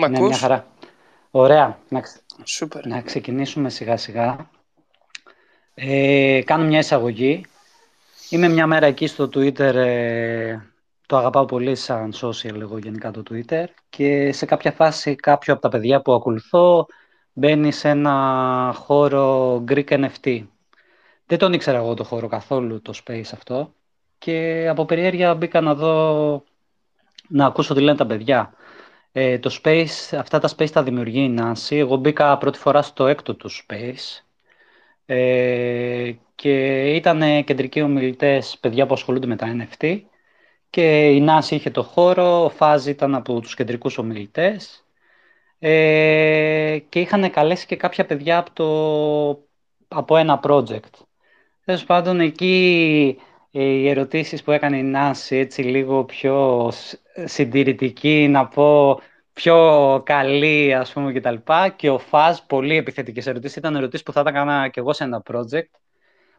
Μ' ναι, μια χαρά. Ωραία. Να, Super. να ξεκινήσουμε σιγά σιγά. Ε, κάνω μια εισαγωγή. Είμαι μια μέρα εκεί στο Twitter, ε, το αγαπάω πολύ σαν social εγώ γενικά το Twitter και σε κάποια φάση κάποιο από τα παιδιά που ακολουθώ μπαίνει σε ένα χώρο Greek NFT. Δεν τον ήξερα εγώ το χώρο καθόλου, το space αυτό και από περιέργεια μπήκα να δω, να ακούσω τι λένε τα παιδιά. Ε, το space, αυτά τα space τα δημιουργεί η Nancy. Εγώ μπήκα πρώτη φορά στο έκτο του space ε, και ήταν κεντρικοί ομιλητές παιδιά που ασχολούνται με τα NFT και η Nancy είχε το χώρο, ο Φάζ ήταν από τους κεντρικούς ομιλητές ε, και είχαν καλέσει και κάποια παιδιά από, το, από ένα project. Τέλος πάντων, εκεί οι ερωτήσεις που έκανε η Νάση, έτσι λίγο πιο συντηρητική, να πω πιο καλή, ας πούμε, κτλ. Και, και ο Φάζ, πολύ επιθετικές ερωτήσεις, ήταν ερωτήσεις που θα τα έκανα και εγώ σε ένα project.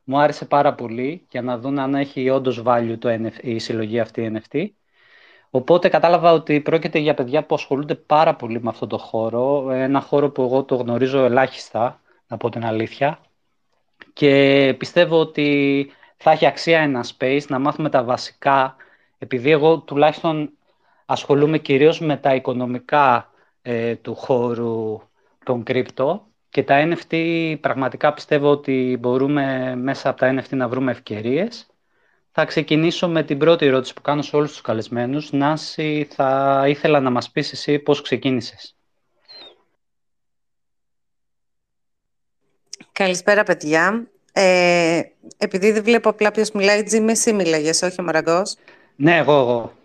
Μου άρεσε πάρα πολύ για να δουν αν έχει όντως value το NFT, η συλλογή αυτή NFT. Οπότε κατάλαβα ότι πρόκειται για παιδιά που ασχολούνται πάρα πολύ με αυτό το χώρο. Ένα χώρο που εγώ το γνωρίζω ελάχιστα, να πω την αλήθεια. Και πιστεύω ότι θα έχει αξία ένα space να μάθουμε τα βασικά, επειδή εγώ τουλάχιστον ασχολούμαι κυρίως με τα οικονομικά ε, του χώρου των κρύπτο και τα NFT πραγματικά πιστεύω ότι μπορούμε μέσα από τα NFT να βρούμε ευκαιρίες. Θα ξεκινήσω με την πρώτη ερώτηση που κάνω σε όλους τους καλεσμένους. Νάση, θα ήθελα να μας πεις εσύ πώς ξεκίνησες. Καλησπέρα, παιδιά. Ε, επειδή δεν βλέπω απλά ποιος μιλάει, Τζίμι, εσύ μιλάγες, όχι ο Μαραγκός. Ναι, εγώ, εγώ.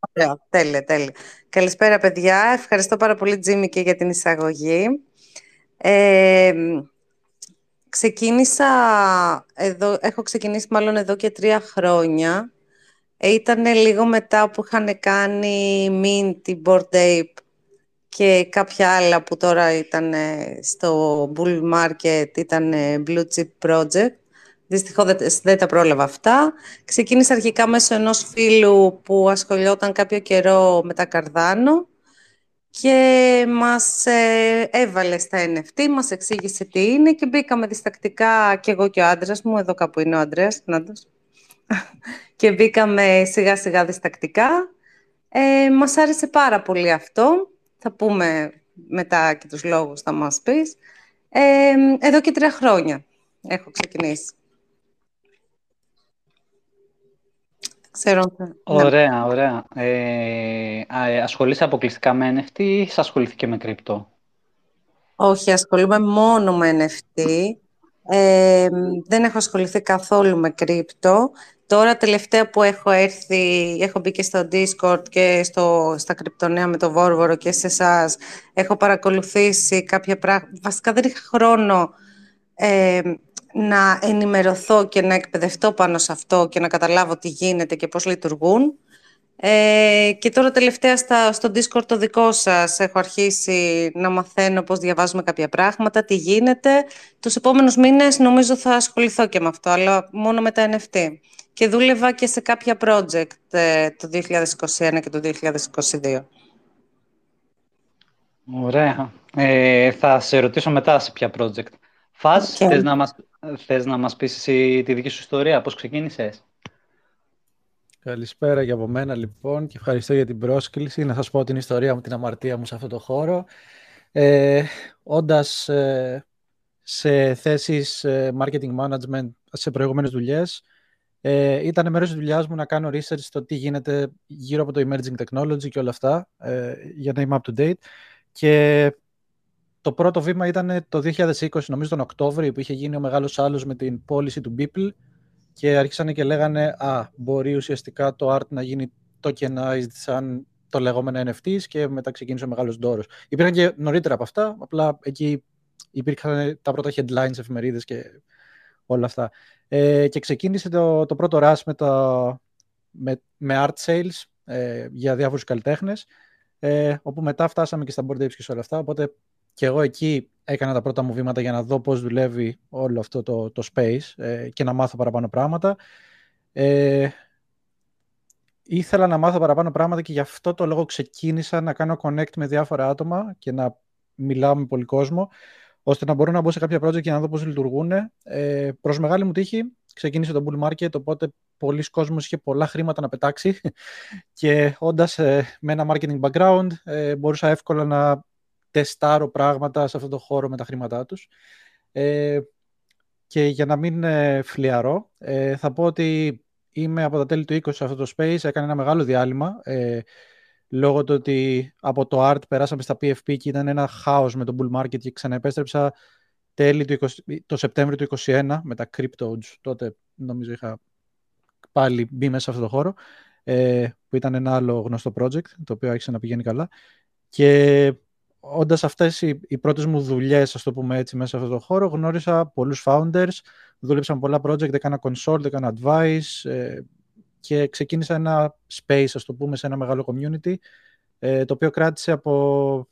Ωραία, τέλεια, τέλεια. Καλησπέρα, παιδιά. Ευχαριστώ πάρα πολύ, Τζίμι, και για την εισαγωγή. Ε, ξεκίνησα εδώ, έχω ξεκινήσει μάλλον εδώ και τρία χρόνια. Ε, ήταν λίγο μετά που είχαν κάνει Mint, την Board Ape και κάποια άλλα που τώρα ήταν στο Bull Market, ήταν Blue Chip Project. Δυστυχώς δεν, τα πρόλαβα αυτά. Ξεκίνησα αρχικά μέσω ενός φίλου που ασχολιόταν κάποιο καιρό με τα Cardano και μας ε, έβαλε στα NFT, μας εξήγησε τι είναι και μπήκαμε διστακτικά και εγώ και ο άντρας μου, εδώ κάπου είναι ο Αντρέας, και μπήκαμε σιγά σιγά διστακτικά. Ε, μας άρεσε πάρα πολύ αυτό θα πούμε μετά και τους λόγους θα μας πεις. Ε, εδώ και τρία χρόνια έχω ξεκινήσει. Ξέρω. Ωραία, ωραία. Ε, ασχολείσαι αποκλειστικά με NFT ή ασχολήθηκε με κρυπτό; Όχι, ασχολούμαι μόνο με NFT. Ε, δεν έχω ασχοληθεί καθόλου με κρύπτο. Τώρα τελευταία που έχω έρθει, έχω μπει και στο Discord και στο, στα κρυπτονέα με το Βόρβορο και σε εσάς. Έχω παρακολουθήσει κάποια πράγματα. Βασικά δεν είχα χρόνο ε, να ενημερωθώ και να εκπαιδευτώ πάνω σε αυτό και να καταλάβω τι γίνεται και πώς λειτουργούν. Ε, και τώρα τελευταία στα, στο Discord το δικό σας έχω αρχίσει να μαθαίνω πώς διαβάζουμε κάποια πράγματα, τι γίνεται. Τους επόμενους μήνες νομίζω θα ασχοληθώ και με αυτό, αλλά μόνο με τα NFT και δούλευα και σε κάποια project ε, το 2021 και το 2022. Ωραία. Ε, θα σε ρωτήσω μετά σε ποια project. Φας, okay. θες, να μας, θες να μας πεις εσύ τη δική σου ιστορία, πώς ξεκίνησες; Καλησπέρα και από μένα λοιπόν και ευχαριστώ για την πρόσκληση. Να σας πω την ιστορία μου, την αμαρτία μου σε αυτό το χώρο. Ε, όντας ε, σε θέσεις ε, marketing management σε προηγούμενες δουλειές, ε, ήταν μέρος της δουλειάς μου να κάνω research στο τι γίνεται γύρω από το emerging technology και όλα αυτά, ε, για να είμαι up to date. Και το πρώτο βήμα ήταν το 2020, νομίζω τον Οκτώβριο, που είχε γίνει ο μεγάλος άλλος με την πώληση του Beeple και άρχισαν και λέγανε «Α, μπορεί ουσιαστικά το art να γίνει tokenized σαν το λεγόμενο NFTs και μετά ξεκίνησε ο μεγάλος ντόρος. Υπήρχαν και νωρίτερα από αυτά, απλά εκεί υπήρχαν τα πρώτα headlines εφημερίδες και όλα αυτά. Ε, και ξεκίνησε το, το πρώτο rush με, το, με, με art sales ε, για διάφορους καλλιτέχνες, ε, όπου μετά φτάσαμε και στα board apes και σε όλα αυτά, οπότε και εγώ εκεί έκανα τα πρώτα μου βήματα για να δω πώς δουλεύει όλο αυτό το, το space ε, και να μάθω παραπάνω πράγματα. Ε, ήθελα να μάθω παραπάνω πράγματα και γι' αυτό το λόγο ξεκίνησα να κάνω connect με διάφορα άτομα και να μιλάω με πολύ κόσμο, ώστε να μπορώ να μπω σε κάποια project και να δω πώς λειτουργούν. Ε, προς μεγάλη μου τύχη, ξεκίνησε το bull market, οπότε πολλοί κόσμος είχε πολλά χρήματα να πετάξει και όντας ε, με ένα marketing background ε, μπορούσα εύκολα να τεστάρω πράγματα σε αυτό το χώρο με τα χρήματά τους. Ε, και για να μην ε, φλιαρώ, ε, θα πω ότι είμαι από τα τέλη του 20 σε αυτό το space, έκανε ένα μεγάλο διάλειμμα, ε, λόγω του ότι από το art περάσαμε στα PFP και ήταν ένα χάος με το bull market και ξαναεπέστρεψα τέλη του 20, το Σεπτέμβριο του 2021 με τα cryptos, τότε νομίζω είχα πάλι μπει μέσα σε αυτό το χώρο, ε, που ήταν ένα άλλο γνωστό project, το οποίο άρχισε να πηγαίνει καλά. Και όντας αυτές οι, οι πρώτες μου δουλειές, ας το πούμε έτσι, μέσα σε αυτό το χώρο, γνώρισα πολλούς founders, δούλεψα με πολλά project, έκανα consult, έκανα advice ε, και ξεκίνησα ένα space, ας το πούμε, σε ένα μεγάλο community, ε, το οποίο κράτησε από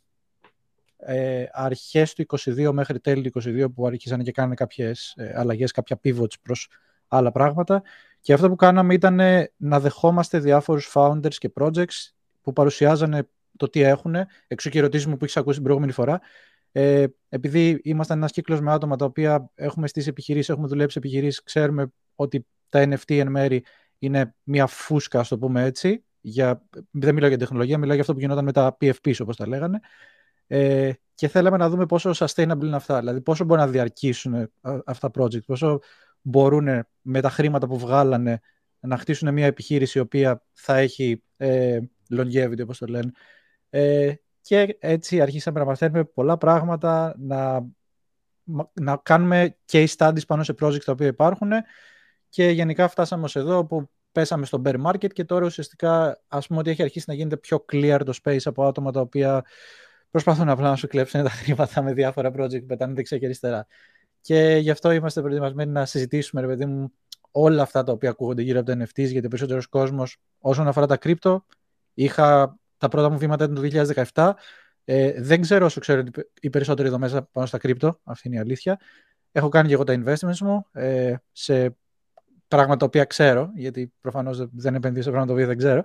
ε, αρχές του 22 μέχρι τέλη του 22 που άρχισαν και κάνανε κάποιες ε, αλλαγές, κάποια pivots προς άλλα πράγματα. Και αυτό που κάναμε ήταν να δεχόμαστε διάφορους founders και projects που παρουσιάζανε το τι έχουν, εξού και ερωτήσεις μου που έχεις ακούσει την προηγούμενη φορά. Ε, επειδή ήμασταν ένας κύκλος με άτομα τα οποία έχουμε στήσει επιχειρήσεις, έχουμε δουλέψει επιχειρήσεις, ξέρουμε ότι τα NFT εν μέρη είναι μια φούσκα, ας το πούμε έτσι. Για, δεν μιλάω για τεχνολογία, μιλάω για αυτό που γινόταν με τα PFPs, όπως τα λέγανε. Ε, και θέλαμε να δούμε πόσο sustainable είναι αυτά. Δηλαδή, πόσο μπορούν να διαρκήσουν αυτά τα project, πόσο μπορούν με τα χρήματα που βγάλανε να χτίσουν μια επιχείρηση η οποία θα έχει ε, longevity, όπως το λένε. Ε, και έτσι αρχίσαμε να μαθαίνουμε πολλά πράγματα, να, να κάνουμε case studies πάνω σε projects τα οποία υπάρχουν και γενικά φτάσαμε ως εδώ που πέσαμε στο bear market και τώρα ουσιαστικά ας πούμε ότι έχει αρχίσει να γίνεται πιο clear το space από άτομα τα οποία προσπαθούν απλά να σου κλέψουν τα χρήματα με διάφορα project που πετάνε δεξιά και αριστερά. Και γι' αυτό είμαστε προετοιμασμένοι να συζητήσουμε, ρε παιδί μου, όλα αυτά τα οποία ακούγονται γύρω από το NFTs, γιατί ο περισσότερος κόσμος όσον αφορά τα κρύπτο, είχα τα πρώτα μου βήματα ήταν το 2017. Ε, δεν ξέρω όσο ξέρω οι περισσότεροι εδώ μέσα πάνω στα κρύπτο, αυτή είναι η αλήθεια. Έχω κάνει και εγώ τα investments μου ε, σε πράγματα τα οποία ξέρω, γιατί προφανώς δεν επενδύω σε πράγματα τα οποία δεν ξέρω.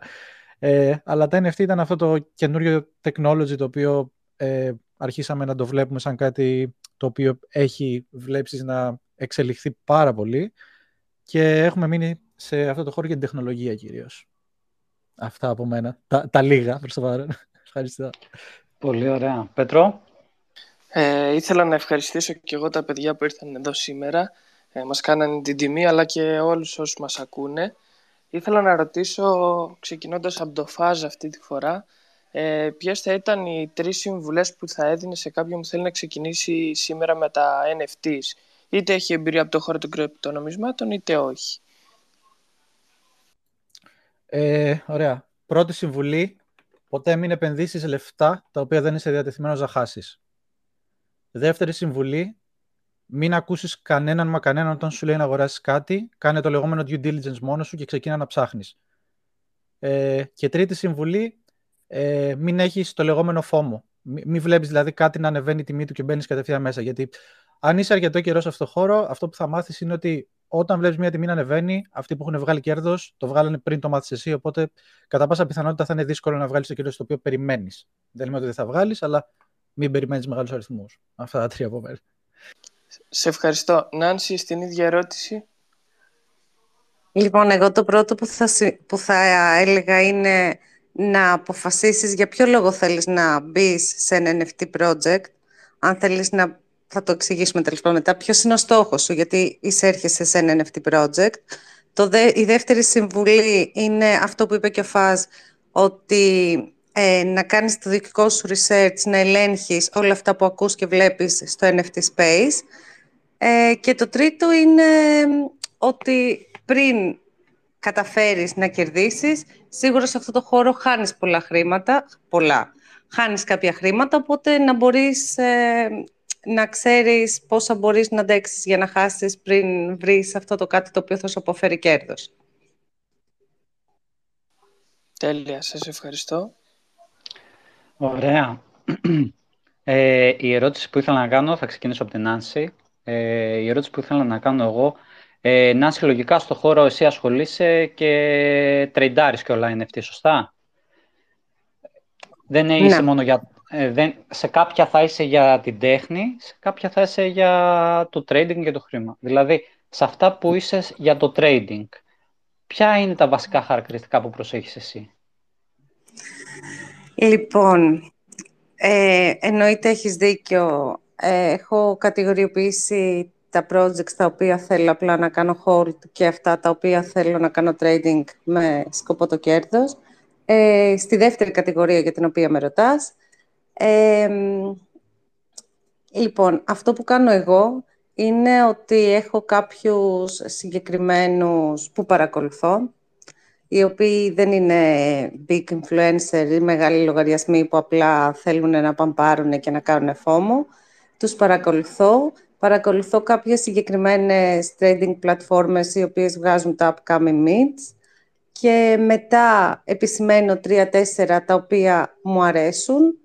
Ε, αλλά τα NFT ήταν αυτό το καινούριο technology το οποίο ε, αρχίσαμε να το βλέπουμε σαν κάτι το οποίο έχει βλέψεις να εξελιχθεί πάρα πολύ και έχουμε μείνει σε αυτό το χώρο για την τεχνολογία κυρίως. Αυτά από μένα. Τα, τα λίγα προς το παρόν. Ευχαριστώ. Πολύ ωραία. Πέτρο; Ε, ήθελα να ευχαριστήσω και εγώ τα παιδιά που ήρθαν εδώ σήμερα. Ε, μας κάνανε την τιμή, αλλά και όλους όσους μας ακούνε. Ήθελα να ρωτήσω, ξεκινώντας από το φάζ αυτή τη φορά, ε, ποιες θα ήταν οι τρεις συμβουλές που θα έδινε σε κάποιον που θέλει να ξεκινήσει σήμερα με τα NFTs. Είτε έχει εμπειρία από το χώρο των κρυπτονομισμάτων, είτε όχι. Ε, ωραία. Πρώτη συμβουλή, ποτέ μην επενδύσεις λεφτά τα οποία δεν είσαι διατεθειμένος να χάσεις. Δεύτερη συμβουλή, μην ακούσεις κανέναν μα κανέναν όταν σου λέει να αγοράσεις κάτι, κάνε το λεγόμενο due diligence μόνος σου και ξεκίνα να ψάχνεις. Ε, και τρίτη συμβουλή, ε, μην έχεις το λεγόμενο φόμο. Μην, μην βλέπεις δηλαδή κάτι να ανεβαίνει η τιμή του και μπαίνεις κατευθείαν μέσα. Γιατί αν είσαι αρκετό καιρός σε αυτό το χώρο, αυτό που θα μάθεις είναι ότι όταν βλέπεις μια τιμή να ανεβαίνει, αυτοί που έχουν βγάλει κέρδος το βγάλανε πριν το μάθεις εσύ. Οπότε, κατά πάσα πιθανότητα θα είναι δύσκολο να βγάλεις το κέρδος το οποίο περιμένεις. Δεν λέμε ότι δεν θα βγάλεις, αλλά μην περιμένεις μεγάλους αριθμούς. Αυτά τα τρία από μένα. Σε ευχαριστώ. Νάνση, στην ίδια ερώτηση. Λοιπόν, εγώ το πρώτο που θα, που θα έλεγα είναι να αποφασίσεις για ποιο λόγο θέλεις να μπεις σε ένα NFT project. Αν θέλεις να θα το εξηγήσουμε τέλος πάντων μετά, ποιος είναι ο στόχος σου, γιατί εισέρχεσαι σε ένα NFT project. Το η δεύτερη συμβουλή είναι αυτό που είπε και ο Φάζ, ότι ε, να κάνεις το δικό σου research, να ελέγχεις όλα αυτά που ακούς και βλέπεις στο NFT space. Ε, και το τρίτο είναι ότι πριν καταφέρεις να κερδίσεις, σίγουρα σε αυτό το χώρο χάνεις πολλά χρήματα, πολλά, χάνεις κάποια χρήματα, οπότε να μπορείς ε, να ξέρεις πόσα μπορείς να αντέξεις για να χάσεις πριν βρεις αυτό το κάτι το οποίο θα σου αποφέρει κέρδος. Τέλεια, σας ευχαριστώ. Ωραία. Ε, η ερώτηση που ήθελα να κάνω, θα ξεκινήσω από την Άνση. Ε, η ερώτηση που ήθελα να κάνω εγώ Ε, να λογικά στο χώρο εσύ ασχολείσαι και τρεντάρεις και όλα NFT, σωστά; Δεν είσαι ναι. μόνο για... Ε, δεν, σε κάποια θα είσαι για την τέχνη, σε κάποια θα είσαι για το trading και το χρήμα. Δηλαδή, σε αυτά που είσαι για το trading, ποια είναι τα βασικά χαρακτηριστικά που προσέχεις εσύ; Λοιπόν, ε, εννοείται έχεις δίκιο. Ε, έχω κατηγοριοποιήσει τα projects τα οποία θέλω απλά να κάνω hold και αυτά τα οποία θέλω να κάνω trading με σκοπό το κέρδος. Ε, στη δεύτερη κατηγορία για την οποία με ρωτάς. Ε, λοιπόν, αυτό που κάνω εγώ είναι ότι έχω κάποιους συγκεκριμένους που παρακολουθώ, οι οποίοι δεν είναι big influencer ή μεγάλοι λογαριασμοί που απλά θέλουν να παμπάρουν και να κάνουν φόμο. Τους παρακολουθώ. Παρακολουθώ κάποιες συγκεκριμένες trading πλατφόρμες οι οποίες βγάζουν τα upcoming meets και μετά επισημαίνω τρία-τέσσερα τα οποία μου αρέσουν.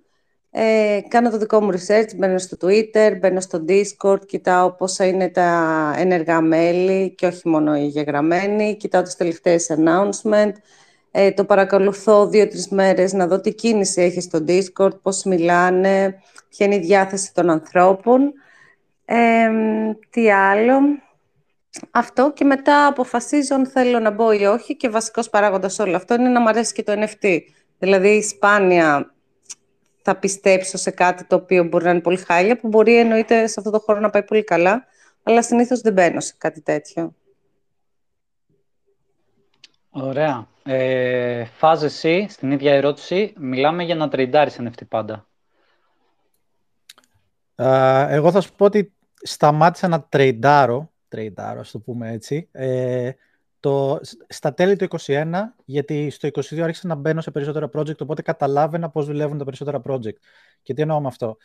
Ε, κάνω το δικό μου research, μπαίνω στο Twitter, μπαίνω στο Discord, κοιτάω πόσα είναι τα ενεργά μέλη και όχι μόνο οι γεγραμμένοι, κοιτάω τις τελευταίες announcement, ε, το παρακολουθώ δύο-τρεις μέρες να δω τι κίνηση έχει στο Discord, πώς μιλάνε, ποια είναι η διάθεση των ανθρώπων. Ε, τι άλλο... Αυτό και μετά αποφασίζω αν θέλω να μπω ή όχι και βασικός παράγοντας όλο αυτό είναι να μου αρέσει και το NFT. Δηλαδή, σπάνια θα πιστέψω σε κάτι το οποίο μπορεί να είναι πολύ χάλια, που μπορεί εννοείται σε αυτό το χώρο να πάει πολύ καλά, αλλά συνήθως δεν μπαίνω σε κάτι τέτοιο. Ωραία. Ε, φάζ εσύ, στην ίδια ερώτηση, μιλάμε για να τρεντάρεις NFT πάντα. εγώ θα σου πω ότι σταμάτησα να τρεντάρω, τρεντάρω ας το πούμε έτσι, ε, το, στα τέλη του 2021, γιατί στο 2022 άρχισα να μπαίνω σε περισσότερα project, οπότε καταλάβαινα πώς δουλεύουν τα περισσότερα project. Και τι εννοώ με αυτό.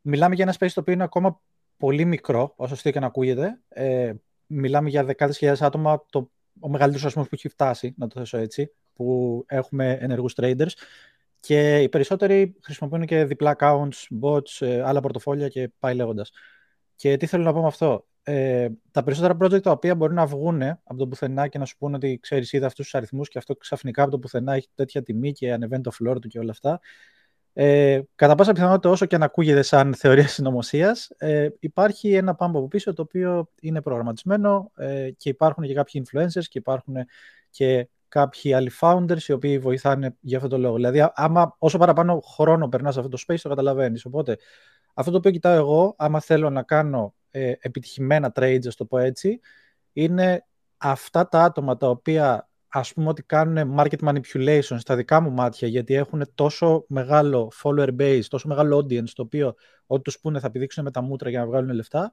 Μιλάμε για ένα space το οποίο είναι ακόμα πολύ μικρό, όσο αστείο και να ακούγεται. Ε, μιλάμε για δεκάδες χιλιάδες άτομα, το, ο μεγαλύτερος αριθμός που έχει φτάσει, να το θέσω έτσι, που έχουμε ενεργούς traders. Και οι περισσότεροι χρησιμοποιούν και διπλά accounts, bots, ε, άλλα πορτοφόλια και πάει λέγοντας. Και τι θέλω να πω με αυτό; Ε, τα περισσότερα project τα οποία μπορεί να βγουν από το πουθενά και να σου πούνε ότι ξέρεις, είδα αυτούς τους αριθμούς και αυτό ξαφνικά από το πουθενά έχει τέτοια τιμή και ανεβαίνει το floor του και όλα αυτά. Ε, κατά πάσα πιθανότητα, όσο και να ακούγεται σαν θεωρία συνωμοσίας, ε, υπάρχει ένα πάμπο από πίσω το οποίο είναι προγραμματισμένο ε, και υπάρχουν και κάποιοι influencers και υπάρχουν και κάποιοι άλλοι founders οι οποίοι βοηθάνε για αυτό το λόγο. Δηλαδή, άμα, όσο παραπάνω χρόνο περνάς σε αυτό το space, το καταλαβαίνεις. Οπότε, αυτό το οποίο κοιτάω εγώ, άμα θέλω να κάνω ε, επιτυχημένα trades, ας το πω έτσι, είναι αυτά τα άτομα τα οποία ας πούμε ότι κάνουν market manipulation στα δικά μου μάτια γιατί έχουν τόσο μεγάλο follower base, τόσο μεγάλο audience το οποίο ό,τι τους πούνε θα πηδήξουν με τα μούτρα για να βγάλουν λεφτά.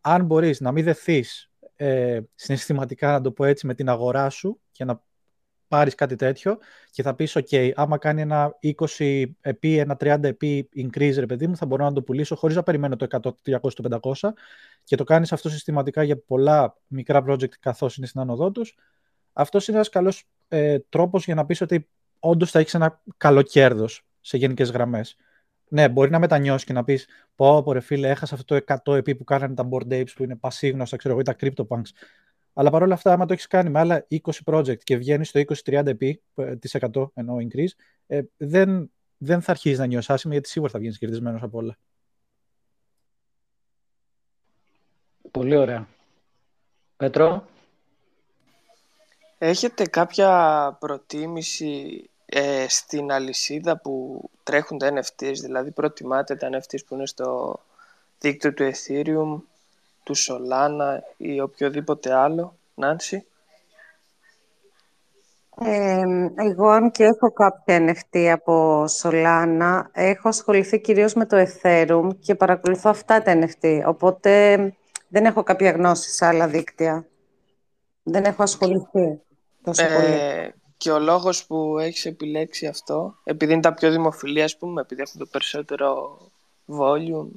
Αν μπορείς να μην δεθείς ε, συναισθηματικά να το πω έτσι με την αγορά σου και να πάρεις κάτι τέτοιο και θα πεις: OK, άμα κάνει ένα 20 επί, ένα 30 επί increase, ρε παιδί μου, θα μπορώ να το πουλήσω χωρίς να περιμένω το 100, το 200, το 500 και το κάνεις αυτό συστηματικά για πολλά μικρά project καθώς είναι στην άνοδό τους. Αυτός είναι ένας καλός ε, τρόπος για να πεις ότι όντως θα έχεις ένα καλό κέρδος σε γενικές γραμμές. Ναι, μπορεί να μετανιώσεις και να πεις: Πω, πω, ρε φίλε, έχασα αυτό το 100 επί που κάνανε τα board apes που είναι πασίγνωστα, ξέρω εγώ, ή τα CryptoPunks. Αλλά παρόλα αυτά, άμα το έχεις κάνει με άλλα 20 project και βγαίνεις στο 20-30 επί, τη 100 ενώ increase, ε, δεν, δεν θα αρχίσεις να νιώσει άσχημα γιατί σίγουρα θα βγει κερδισμένος από όλα. Πολύ ωραία. Πέτρο; Έχετε κάποια προτίμηση ε, στην αλυσίδα που τρέχουν τα NFTs, δηλαδή προτιμάτε τα NFTs που είναι στο δίκτυο του Ethereum του Solana ή οποιοδήποτε άλλο, Νάνση. Ε, εγώ, αν και έχω κάποια NFT από Solana, έχω ασχοληθεί κυρίως με το Ethereum και παρακολουθώ αυτά τα NFT, οπότε δεν έχω κάποια γνώση σε άλλα δίκτυα. Δεν έχω ασχοληθεί τόσο ε, πολύ. Και ο λόγος που έχεις επιλέξει αυτό, επειδή είναι τα πιο δημοφιλή, ας πούμε, επειδή έχουν το περισσότερο volume,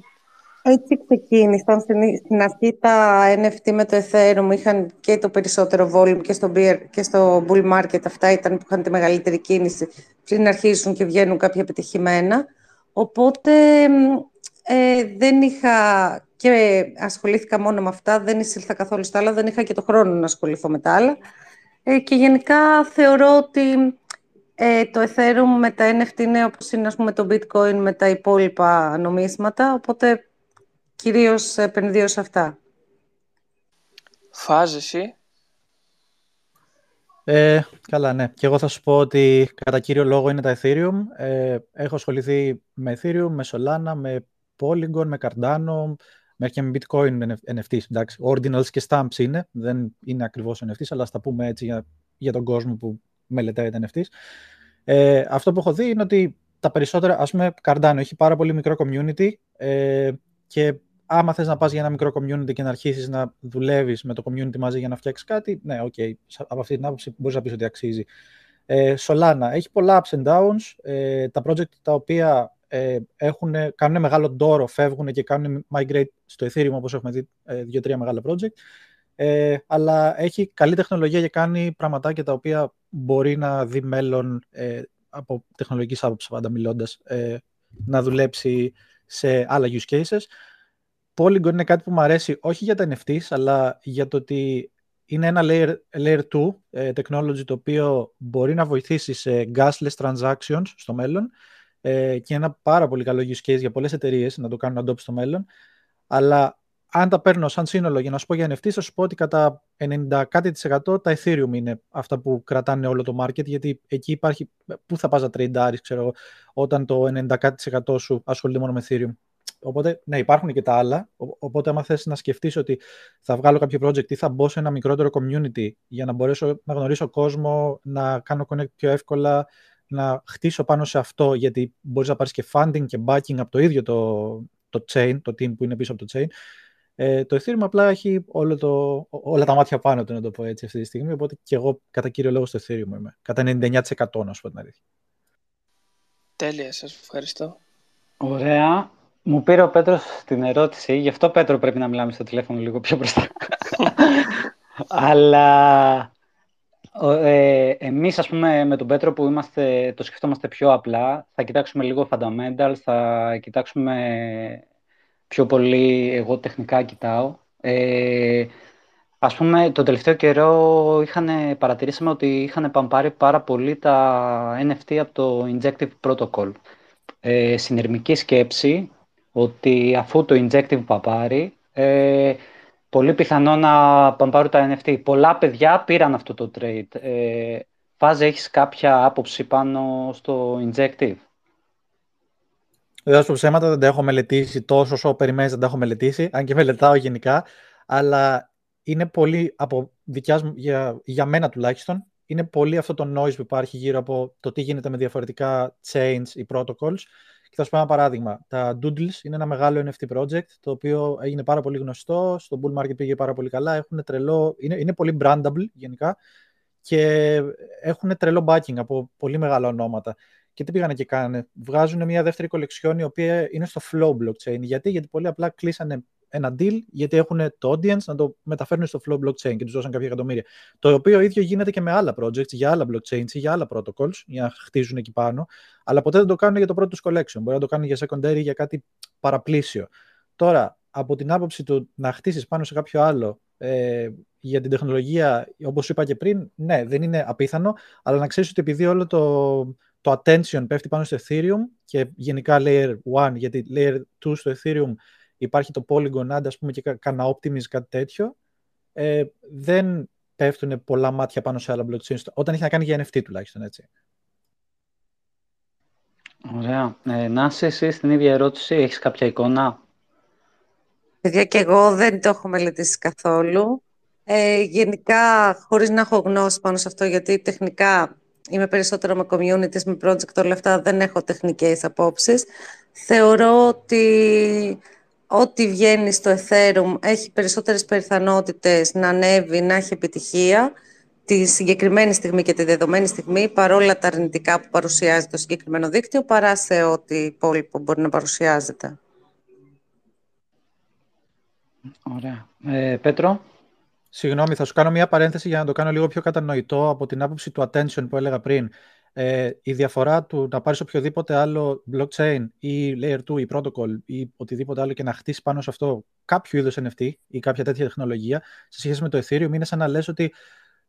έτσι ξεκίνησαν. Στην αρχή τα NFT με το Ethereum είχαν και το περισσότερο volume και στο, beer, και στο bull market. Αυτά ήταν που είχαν τη μεγαλύτερη κίνηση πριν αρχίσουν και βγαίνουν κάποια επιτυχημένα. Οπότε ε, δεν είχα και ασχολήθηκα μόνο με αυτά, δεν εισήλθα καθόλου στα άλλα, δεν είχα και το χρόνο να ασχοληθώ με τα άλλα. Ε, και γενικά θεωρώ ότι ε, το Ethereum με τα NFT είναι όπως είναι ας πούμε, το Bitcoin με τα υπόλοιπα νομίσματα, οπότε κυρίως επενδύω σε αυτά. Φάζεσαι. Ε, καλά, ναι. Και εγώ θα σου πω ότι κατά κύριο λόγο είναι τα Ethereum. Ε, έχω ασχοληθεί με Ethereum, με Solana, με Polygon, με Cardano, μέχρι και με Bitcoin NFTs. Εντάξει, Ordinals και Stamps είναι. Δεν είναι ακριβώς NFTs, αλλά θα τα πούμε έτσι για, για τον κόσμο που μελετάει τα NFTs. Ε, αυτό που έχω δει είναι ότι τα περισσότερα, ας πούμε, Cardano έχει πάρα πολύ μικρό community ε, και άμα θες να πας για ένα μικρό community και να αρχίσεις να δουλεύεις με το community μαζί για να φτιάξεις κάτι, ναι, OK, okay, από αυτή την άποψη μπορείς να πεις ότι αξίζει. Ε, Solana έχει πολλά ups and downs. Ε, τα project τα οποία ε, έχουν, κάνουν μεγάλο ντόρο, φεύγουν και κάνουν migrate στο Ethereum, όπως έχουμε δει ε, δύο-τρία μεγάλα project. Ε, αλλά έχει καλή τεχνολογία και κάνει πραγματάκια τα οποία μπορεί να δει μέλλον ε, από τεχνολογικής άποψης πάντα μιλώντας, ε, να δουλέψει σε άλλα use cases. Polygon είναι κάτι που μου αρέσει όχι για τα NFTs, αλλά για το ότι είναι ένα layer, layer 2 ε, technology το οποίο μπορεί να βοηθήσει σε gasless transactions στο μέλλον ε, και ένα πάρα πολύ καλό use case για πολλές εταιρείες να το κάνουν adopt στο μέλλον. Αλλά αν τα παίρνω σαν σύνολο για να σου πω για NFT, θα σου πω ότι κατά 90% τα Ethereum είναι αυτά που κρατάνε όλο το market, γιατί εκεί υπάρχει, πού θα πας να τρέιντάρεις, ξέρω, όταν το 90% σου ασχολείται μόνο με Ethereum. Οπότε, ναι, υπάρχουν και τα άλλα. Οπότε, άμα θες να σκεφτείς ότι θα βγάλω κάποιο project ή θα μπω σε ένα μικρότερο community για να μπορέσω να γνωρίσω κόσμο, να κάνω connect πιο εύκολα, να χτίσω πάνω σε αυτό, γιατί μπορείς να πάρεις και funding και backing από το ίδιο το, το chain, το team που είναι πίσω από το chain. Ε, το Ethereum απλά έχει όλο το, όλα τα μάτια πάνω του, να το πω έτσι αυτή τη στιγμή, οπότε και εγώ κατά κύριο λόγο στο Ethereum είμαι. Κατά 99% να σου πω την αλήθεια. Τέλεια, σας ευχαριστώ. Ωραία. Μου πήρε ο Πέτρος την ερώτηση, γι' αυτό Πέτρο πρέπει να μιλάμε στο τηλέφωνο λίγο πιο μπροστά. Αλλά ε, εμείς, ας πούμε, με τον Πέτρο που είμαστε, το σκεφτόμαστε πιο απλά, θα κοιτάξουμε λίγο fundamentals, θα κοιτάξουμε πιο πολύ, εγώ τεχνικά κοιτάω. Ε, ας πούμε, το τελευταίο καιρό είχαν, παρατηρήσαμε ότι είχαν παμπάρει πάρα πολύ τα NFT από το Injective Protocol. Ε, συνερμική σκέψη ότι αφού το Injective παμπάρει, ε, πολύ πιθανό να παμπάρουν τα NFT. Πολλά παιδιά πήραν αυτό το trade. Ε, Φάζε, έχεις κάποια άποψη πάνω στο Injective; Δεν θα ψέματα, δεν τα έχω μελετήσει τόσο όσο περιμένεις δεν τα έχω μελετήσει, αν και μελετάω γενικά, αλλά είναι πολύ, από δικιάς, για, για μένα τουλάχιστον, είναι πολύ αυτό το noise που υπάρχει γύρω από το τι γίνεται με διαφορετικά chains ή protocols. Και θα σου πω ένα παράδειγμα. Τα Doodles είναι ένα μεγάλο NFT project, το οποίο έγινε πάρα πολύ γνωστό, στο bull market πήγε πάρα πολύ καλά, έχουν τρελό, είναι, είναι πολύ brandable γενικά και έχουν τρελό backing από πολύ μεγάλα ονόματα. Και τι πήγανε και κάνανε. Βγάζουν μια δεύτερη κολεξιόν η οποία είναι στο Flow blockchain. Γιατί, γιατί πολύ απλά κλείσανε ένα deal, γιατί έχουν το audience να το μεταφέρουν στο Flow blockchain και τους δώσαν κάποια εκατομμύρια. Το οποίο ίδιο γίνεται και με άλλα projects, για άλλα blockchains ή για άλλα protocols, για να χτίζουν εκεί πάνω. Αλλά ποτέ δεν το κάνουν για το πρώτο τους collection. Μπορεί να το κάνουν για secondary ή για κάτι παραπλήσιο. Τώρα, από την άποψη του να χτίσεις πάνω σε κάποιο άλλο ε, για την τεχνολογία, όπως είπα και πριν, ναι, δεν είναι απίθανο, αλλά να ξέρεις ότι επειδή όλο το, το attention πέφτει πάνω στο Ethereum και γενικά layer 1, γιατί layer 2 στο Ethereum υπάρχει το Polygon ad, ας πούμε, και κανένα Optimism, κάτι τέτοιο, ε, δεν πέφτουν πολλά μάτια πάνω σε άλλα blockchains, όταν έχει να κάνει για NFT τουλάχιστον, έτσι. Ωραία. Ε, να σε εσύ στην ίδια ερώτηση, έχεις κάποια εικόνα; Παιδιά, και εγώ δεν το έχω μελετήσει καθόλου. Ε, γενικά, χωρίς να έχω γνώση πάνω σε αυτό, γιατί τεχνικά είμαι περισσότερο με communities, με project, όλα αυτά, δεν έχω τεχνικές απόψεις. Θεωρώ ότι ό,τι βγαίνει στο Ethereum έχει περισσότερες πιθανότητες να ανέβει, να έχει επιτυχία τη συγκεκριμένη στιγμή και τη δεδομένη στιγμή, παρόλα τα αρνητικά που παρουσιάζει το συγκεκριμένο δίκτυο, παρά σε ό,τι υπόλοιπο μπορεί να παρουσιάζεται. Ωραία. Ε, Πέτρο. Συγγνώμη, θα σου κάνω μια παρένθεση για να το κάνω λίγο πιο κατανοητό από την άποψη του attention που έλεγα πριν. Ε, η διαφορά του να πάρεις οποιοδήποτε άλλο blockchain ή layer 2 ή protocol ή οτιδήποτε άλλο και να χτίσεις πάνω σε αυτό κάποιο είδος NFT ή κάποια τέτοια τεχνολογία σε σχέση με το Ethereum είναι σαν να λες ότι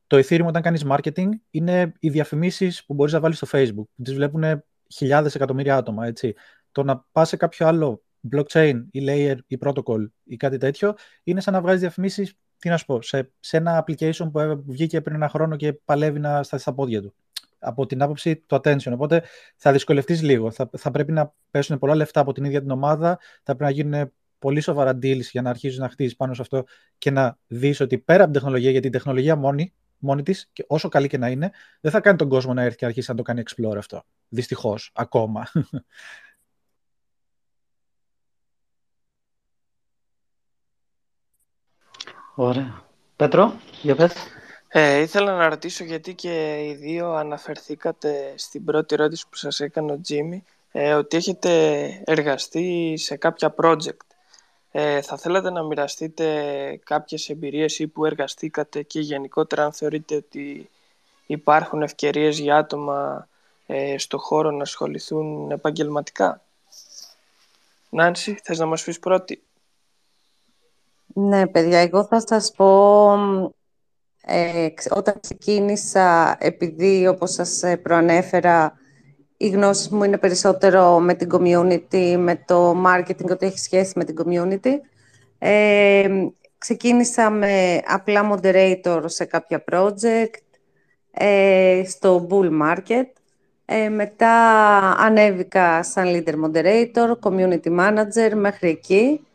το Ethereum όταν κάνεις marketing είναι οι διαφημίσεις που μπορείς να βάλεις στο Facebook, που τις βλέπουν χιλιάδες εκατομμύρια άτομα, έτσι. Το να πας σε κάποιο άλλο blockchain ή layer ή protocol ή κάτι τέτοιο είναι σαν να βγάζεις διαφημίσεις, τι να σου πω, σε, σε ένα application που βγήκε πριν ένα χρόνο και παλεύει να σταθεί στα πόδια του. Από την άποψη του attention. Οπότε θα δυσκολευτείς λίγο. Θα, θα πρέπει να πέσουν πολλά λεφτά από την ίδια την ομάδα. Θα πρέπει να γίνουν πολύ σοβαρά deals για να αρχίσει να χτίσει πάνω σε αυτό και να δεις ότι πέρα από την τεχνολογία, γιατί η τεχνολογία μόνη μόνη της και όσο καλή και να είναι, δεν θα κάνει τον κόσμο να έρθει και αρχίσει να το κάνει explore αυτό. Δυστυχώς, ακόμα. Ωραία. Πέτρο, για πες. Ε, ήθελα να ρωτήσω γιατί και οι δύο αναφερθήκατε στην πρώτη ερώτηση που σας έκανε ο Τζίμι ε, ότι έχετε εργαστεί σε κάποια project. Ε, θα θέλατε να μοιραστείτε κάποιες εμπειρίες ή που εργαστήκατε και γενικότερα αν θεωρείτε ότι υπάρχουν ευκαιρίες για άτομα ε, στο χώρο να ασχοληθούν επαγγελματικά; Νάνση, θες να μας πεις πρώτη; Ναι, παιδιά, εγώ θα σας πω, ε, όταν ξεκίνησα, επειδή όπως σας ε, προανέφερα, η γνώση μου είναι περισσότερο με την community, με το marketing, ότι έχει σχέση με την community. Ε, ξεκίνησα με απλά moderator σε κάποια project, ε, στο bull market. Ε, μετά ανέβηκα σαν leader moderator, community manager, μέχρι εκεί.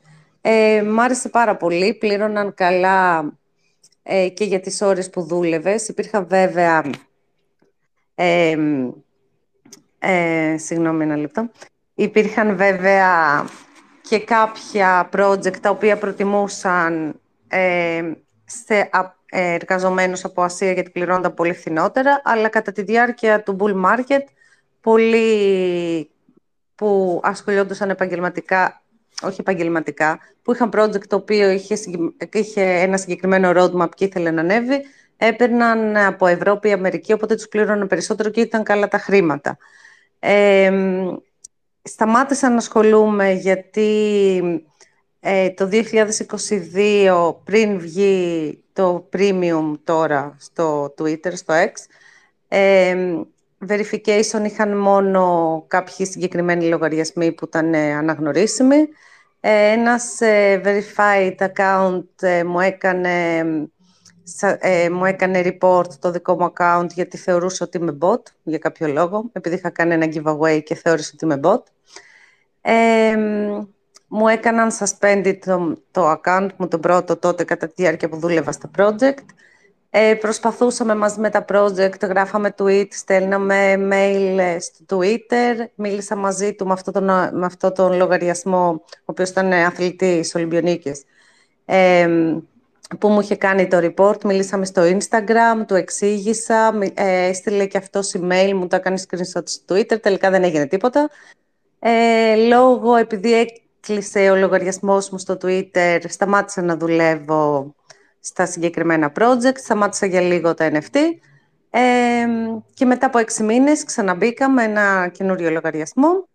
Ε, μ' άρεσε πάρα πολύ, πλήρωναν καλά ε, και για τις ώρες που δούλευες. Υπήρχαν βέβαια ε, ε, συγγνώμη ένα λεπτό. Υπήρχαν βέβαια και κάποια project τα οποία προτιμούσαν ε, σε ε, εργαζομένους από Ασία γιατί πληρώνονταν πολύ φθηνότερα, αλλά κατά τη διάρκεια του bull market πολλοί που ασχολιόντουσαν επαγγελματικά, όχι επαγγελματικά, που είχαν project το οποίο είχε, είχε ένα συγκεκριμένο roadmap και ήθελε να ανέβει, έπαιρναν από Ευρώπη ή Αμερική, οπότε τους πλήρωναν περισσότερο και ήταν καλά τα χρήματα. Ε, σταμάτησα να ασχολούμαι γιατί ε, το 2022 πριν βγει το premium τώρα στο Twitter, στο X, ε, verification είχαν μόνο κάποιοι συγκεκριμένοι λογαριασμοί που ήταν ε, αναγνωρίσιμοι. Ε, ένας verified account μου έκανε ε, μου έκανε report το δικό μου account γιατί θεωρούσε ότι είμαι bot για κάποιο λόγο, επειδή είχα κάνει ένα giveaway και θεώρησε ότι είμαι bot. Ε, μου έκαναν suspended το, το account μου τον πρώτο τότε κατά τη διάρκεια που δούλευα στα project. Ε, προσπαθούσαμε μαζί με τα project, γράφαμε tweet, στέλναμε mail ε, στο Twitter, μίλησα μαζί του με αυτό τον, με αυτό τον λογαριασμό, ο οποίος ήταν αθλητής Ολυμπιονίκης. Ε, που μου είχε κάνει το report, μιλήσαμε στο Instagram, του εξήγησα, ε, έστειλε και αυτό email, μου το έκανε screenshot στο Twitter, τελικά δεν έγινε τίποτα. Ε, λόγω, επειδή έκλεισε ο λογαριασμός μου στο Twitter, σταμάτησα να δουλεύω στα συγκεκριμένα project, σταμάτησα για λίγο τα NFT ε, και μετά από έξι μήνες ξαναμπήκα με ένα καινούριο λογαριασμό.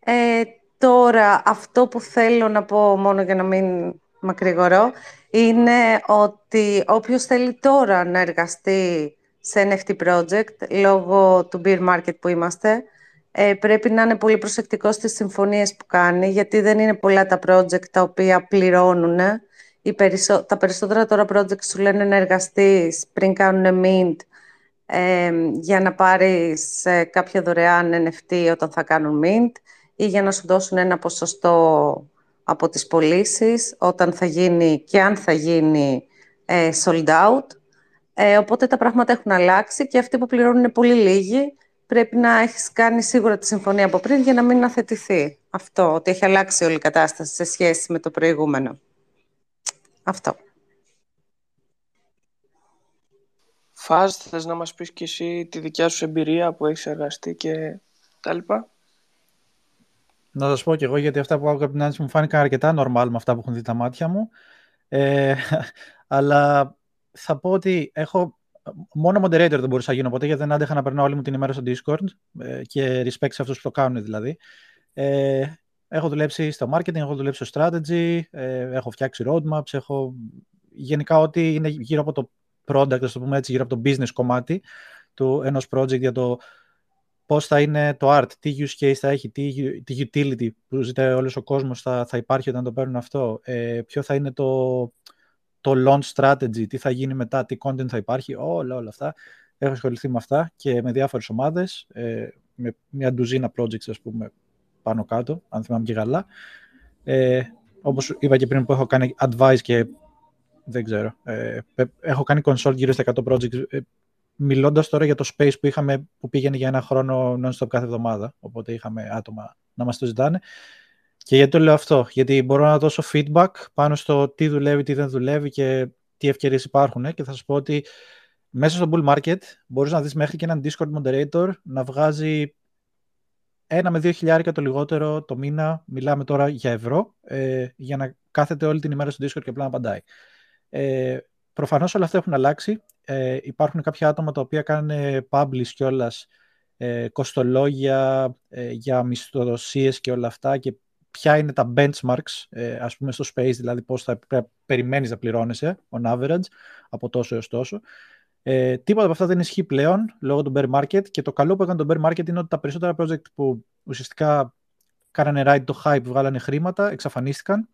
Ε, τώρα, αυτό που θέλω να πω μόνο για να μην μακρηγορώ, είναι ότι όποιος θέλει τώρα να εργαστεί σε NFT project, λόγω του beer market που είμαστε, ε, πρέπει να είναι πολύ προσεκτικός στις συμφωνίες που κάνει, γιατί δεν είναι πολλά τα project τα οποία πληρώνουν. Οι περισσο... Τα περισσότερα τώρα project σου λένε να εργαστείς πριν κάνουν mint, ε, για να πάρεις ε, κάποια δωρεάν NFT όταν θα κάνουν mint ή για να σου δώσουν ένα ποσοστό από τις πωλήσεις όταν θα γίνει και αν θα γίνει ε, sold out. Ε, οπότε τα πράγματα έχουν αλλάξει και αυτοί που πληρώνουν είναι πολύ λίγοι. Πρέπει να έχεις κάνει σίγουρα τη συμφωνία από πριν για να μην αθετηθεί αυτό, ότι έχει αλλάξει όλη η κατάσταση σε σχέση με το προηγούμενο. Αυτό. Φάζ, θες να μας πεις και εσύ τη δικιά σου εμπειρία που έχεις εργαστεί και τα λοιπά; Να σας πω και εγώ, γιατί αυτά που άκουγα από την Άνση μου φάνηκαν αρκετά normal με αυτά που έχουν δει τα μάτια μου. Ε, αλλά θα πω ότι έχω μόνο moderator δεν μπορούσα να γίνω ποτέ, γιατί δεν άντεχα να περνάω όλη μου την ημέρα στο Discord ε, και respect σε αυτούς που το κάνουν δηλαδή. Ε, έχω δουλέψει στο marketing, έχω δουλέψει στο strategy, ε, έχω φτιάξει roadmaps, έχω γενικά ό,τι είναι γύρω από το product, ας το πούμε έτσι, γύρω από το business κομμάτι του ενός project για το πώς θα είναι το art, τι use case θα έχει, τι, τι utility που ζητάει όλος ο κόσμος θα, θα υπάρχει όταν το παίρνουν αυτό, ε, ποιο θα είναι το, το launch strategy, τι θα γίνει μετά, τι content θα υπάρχει, όλα, όλα αυτά. Έχω ασχοληθεί με αυτά και με διάφορες ομάδες, ε, με μια ντουζίνα projects, ας πούμε, πάνω κάτω, αν θυμάμαι και καλά. Ε, όπως είπα και πριν που έχω κάνει advice και δεν ξέρω. Ε, έχω κάνει consult γύρω στα 100 projects. Ε, Μιλώντας τώρα για το space που είχαμε, που πήγαινε για ένα χρόνο non-stop κάθε εβδομάδα. Οπότε είχαμε άτομα να μας το ζητάνε. Και γιατί το λέω αυτό, Γιατί μπορώ να δώσω feedback πάνω στο τι δουλεύει, τι δεν δουλεύει και τι ευκαιρίες υπάρχουν. Και θα σας πω ότι μέσα στο bull market μπορείς να δεις μέχρι και έναν Discord moderator να βγάζει ένα με δύο χιλιάρικα το λιγότερο το μήνα. Μιλάμε τώρα για ευρώ, ε, για να κάθεται όλη την ημέρα στο Discord και απλά να απαντάει. Ε, προφανώς όλα αυτά έχουν αλλάξει. Ε, υπάρχουν κάποια άτομα τα οποία κάνουν publish κιόλας ε, κοστολόγια ε, για μισθοδοσίες και όλα αυτά και ποια είναι τα benchmarks, ε, ας πούμε στο space, δηλαδή πώς θα περιμένεις να πληρώνεσαι on average από τόσο έως τόσο. Ε, τίποτα από αυτά δεν ισχύει πλέον λόγω του bear market και το καλό που έκανε το bear market είναι ότι τα περισσότερα project που ουσιαστικά κάνανε ride το hype, βγάλανε χρήματα, εξαφανίστηκαν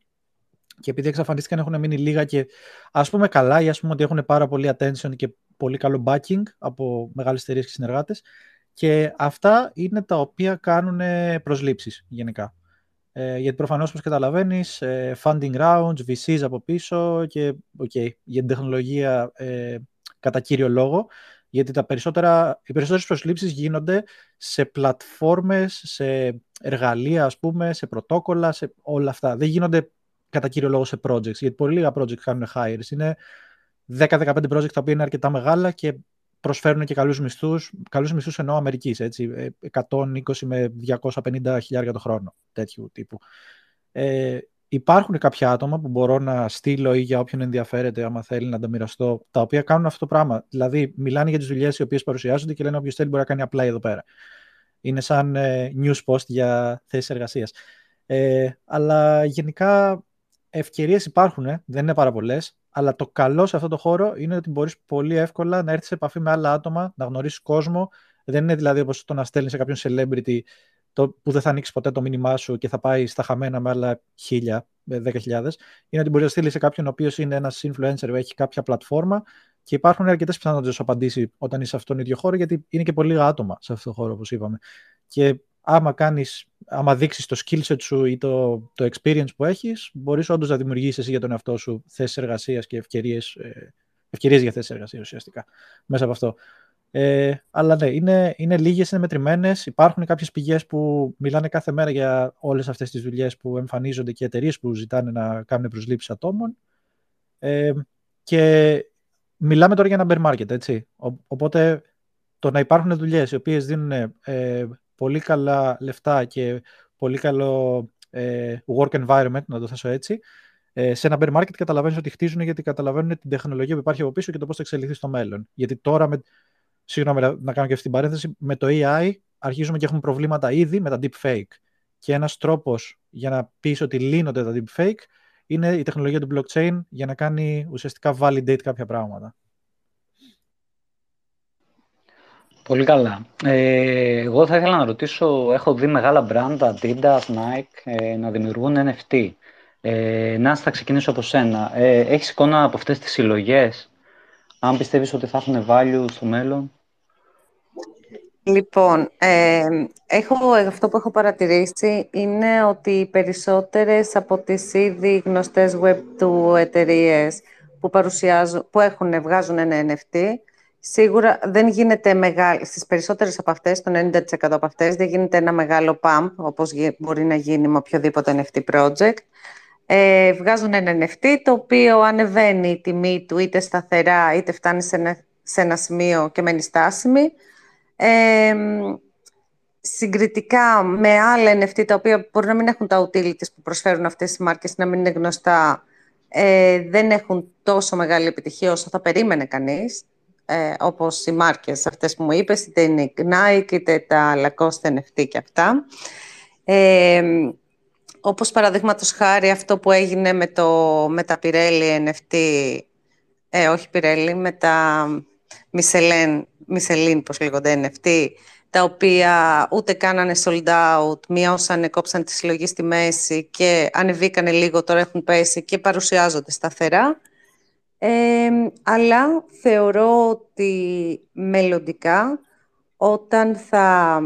και επειδή εξαφανίστηκαν έχουν μείνει λίγα και ας πούμε καλά ή ας πούμε ότι έχουν πάρα πολύ attention και πολύ καλό backing από μεγάλες εταιρείες και συνεργάτες και αυτά είναι τα οποία κάνουν προσλήψεις γενικά. Ε, γιατί προφανώς όπως καταλαβαίνεις ε, funding rounds, VCs από πίσω και okay, για την τεχνολογία ε, κατά κύριο λόγο γιατί τα περισσότερα, οι περισσότερες προσλήψεις γίνονται σε πλατφόρμες, σε εργαλεία ας πούμε, σε πρωτόκολλα, σε όλα αυτά. Δεν γίνονται κατά κύριο λόγο σε projects, γιατί πολύ λίγα projects κάνουν hires. Είναι 10-15 projects τα οποία είναι αρκετά μεγάλα και προσφέρουν και καλούς μισθούς, καλούς μισθούς εννοώ Αμερικής, έτσι, 120 ε, με 250 χιλιάρια το χρόνο, τέτοιου τύπου. Ε, υπάρχουν κάποια άτομα που μπορώ να στείλω ή για όποιον ενδιαφέρεται, άμα θέλει να τα μοιραστώ, τα οποία κάνουν αυτό το πράγμα. Δηλαδή, μιλάνε για τις δουλειές οι οποίες παρουσιάζονται και λένε όποιος θέλει μπορεί να κάνει απλά εδώ πέρα. Είναι σαν ε, news post για θέσεις εργασίας. Ε, αλλά γενικά ευκαιρίες υπάρχουν, ε, δεν είναι πάρα πολλές. Αλλά το καλό σε αυτό το χώρο είναι ότι μπορείς πολύ εύκολα να έρθεις σε επαφή με άλλα άτομα, να γνωρίσεις κόσμο. Δεν είναι δηλαδή όπως το να στέλνεις σε κάποιον celebrity το, που δεν θα ανοίξει ποτέ το μήνυμά σου και θα πάει στα χαμένα με άλλα χίλια, δέκα χιλιάδες. Είναι ότι μπορεί να στείλεις σε κάποιον ο οποίος είναι ένας influencer που έχει κάποια πλατφόρμα και υπάρχουν αρκετές πιθανότητες να σου απαντήσει όταν είσαι σε αυτόν τον ίδιο χώρο, γιατί είναι και πολύ λίγα άτομα σε αυτό το χώρο, όπως είπαμε. Και άμα κάνεις, άμα δείξεις το skill set σου ή το, το experience που έχεις, μπορείς όντως να δημιουργήσεις εσύ για τον εαυτό σου θέσεις εργασίας και ευκαιρίες, ε, ευκαιρίες για θέσεις εργασίας ουσιαστικά μέσα από αυτό. Ε, αλλά ναι, είναι, είναι λίγες, είναι μετρημένες. Υπάρχουν κάποιες πηγές που μιλάνε κάθε μέρα για όλες αυτές τις δουλειές που εμφανίζονται και εταιρείες που ζητάνε να κάνουν προσλήψεις ατόμων. Ε, και μιλάμε τώρα για ένα bear market, έτσι. οπότε το να υπάρχουν δουλειές οι οποίες δίνουν ε, πολύ καλά λεφτά και πολύ καλό ε, work environment, να το θέσω έτσι, ε, σε ένα bear market καταλαβαίνεις ότι χτίζουν γιατί καταλαβαίνουν την τεχνολογία που υπάρχει από πίσω και το πώς θα εξελιχθεί στο μέλλον. Γιατί τώρα, με, συγγνώμη να κάνω και αυτή την παρένθεση, με το AI αρχίζουμε και έχουμε προβλήματα ήδη με τα deepfake. Και ένας τρόπος για να πεις ότι λύνονται τα deepfake είναι η τεχνολογία του blockchain για να κάνει ουσιαστικά validate κάποια πράγματα. Πολύ καλά. Ε, εγώ θα ήθελα να ρωτήσω, έχω δει μεγάλα brand, Adidas, Nike, ε, να δημιουργούν NFT. Ε, να, θα ξεκινήσω από σένα. Ε, έχεις εικόνα από αυτές τις συλλογές, αν πιστεύεις ότι θα έχουν value στο μέλλον; Λοιπόν, ε, έχω, αυτό που έχω παρατηρήσει είναι ότι οι περισσότερες από τις ήδη γνωστές web του εταιρείες που, παρουσιάζουν, που έχουν, βγάζουν ένα NFT, Σίγουρα δεν γίνεται μεγάλη, στις περισσότερες από αυτές, το 90% από αυτές, δεν γίνεται ένα μεγάλο pump, όπως μπορεί να γίνει με οποιοδήποτε NFT project. Ε, βγάζουν ένα NFT, το οποίο ανεβαίνει η τιμή του είτε σταθερά, είτε φτάνει σε ένα, σε ένα σημείο και μένει στάσιμη. Ε, συγκριτικά με άλλα NFT, τα οποία μπορεί να μην έχουν τα utilities που προσφέρουν αυτές οι μάρκες, να μην είναι γνωστά, ε, δεν έχουν τόσο μεγάλη επιτυχία όσο θα περίμενε κανείς ε, όπως οι μάρκες αυτές που μου είπες, είτε είναι η Nike, είτε τα Lacoste NFT και αυτά. Ε, όπως παραδείγματος χάρη αυτό που έγινε με, το, με τα Pirelli NFT, ε, όχι Pirelli, με τα Michelin, Michelin πώς λέγονται NFT, τα οποία ούτε κάνανε sold out, μειώσανε, κόψαν τη συλλογή στη μέση και ανεβήκανε λίγο, τώρα έχουν πέσει και παρουσιάζονται σταθερά. Ε, αλλά θεωρώ ότι μελλοντικά, όταν θα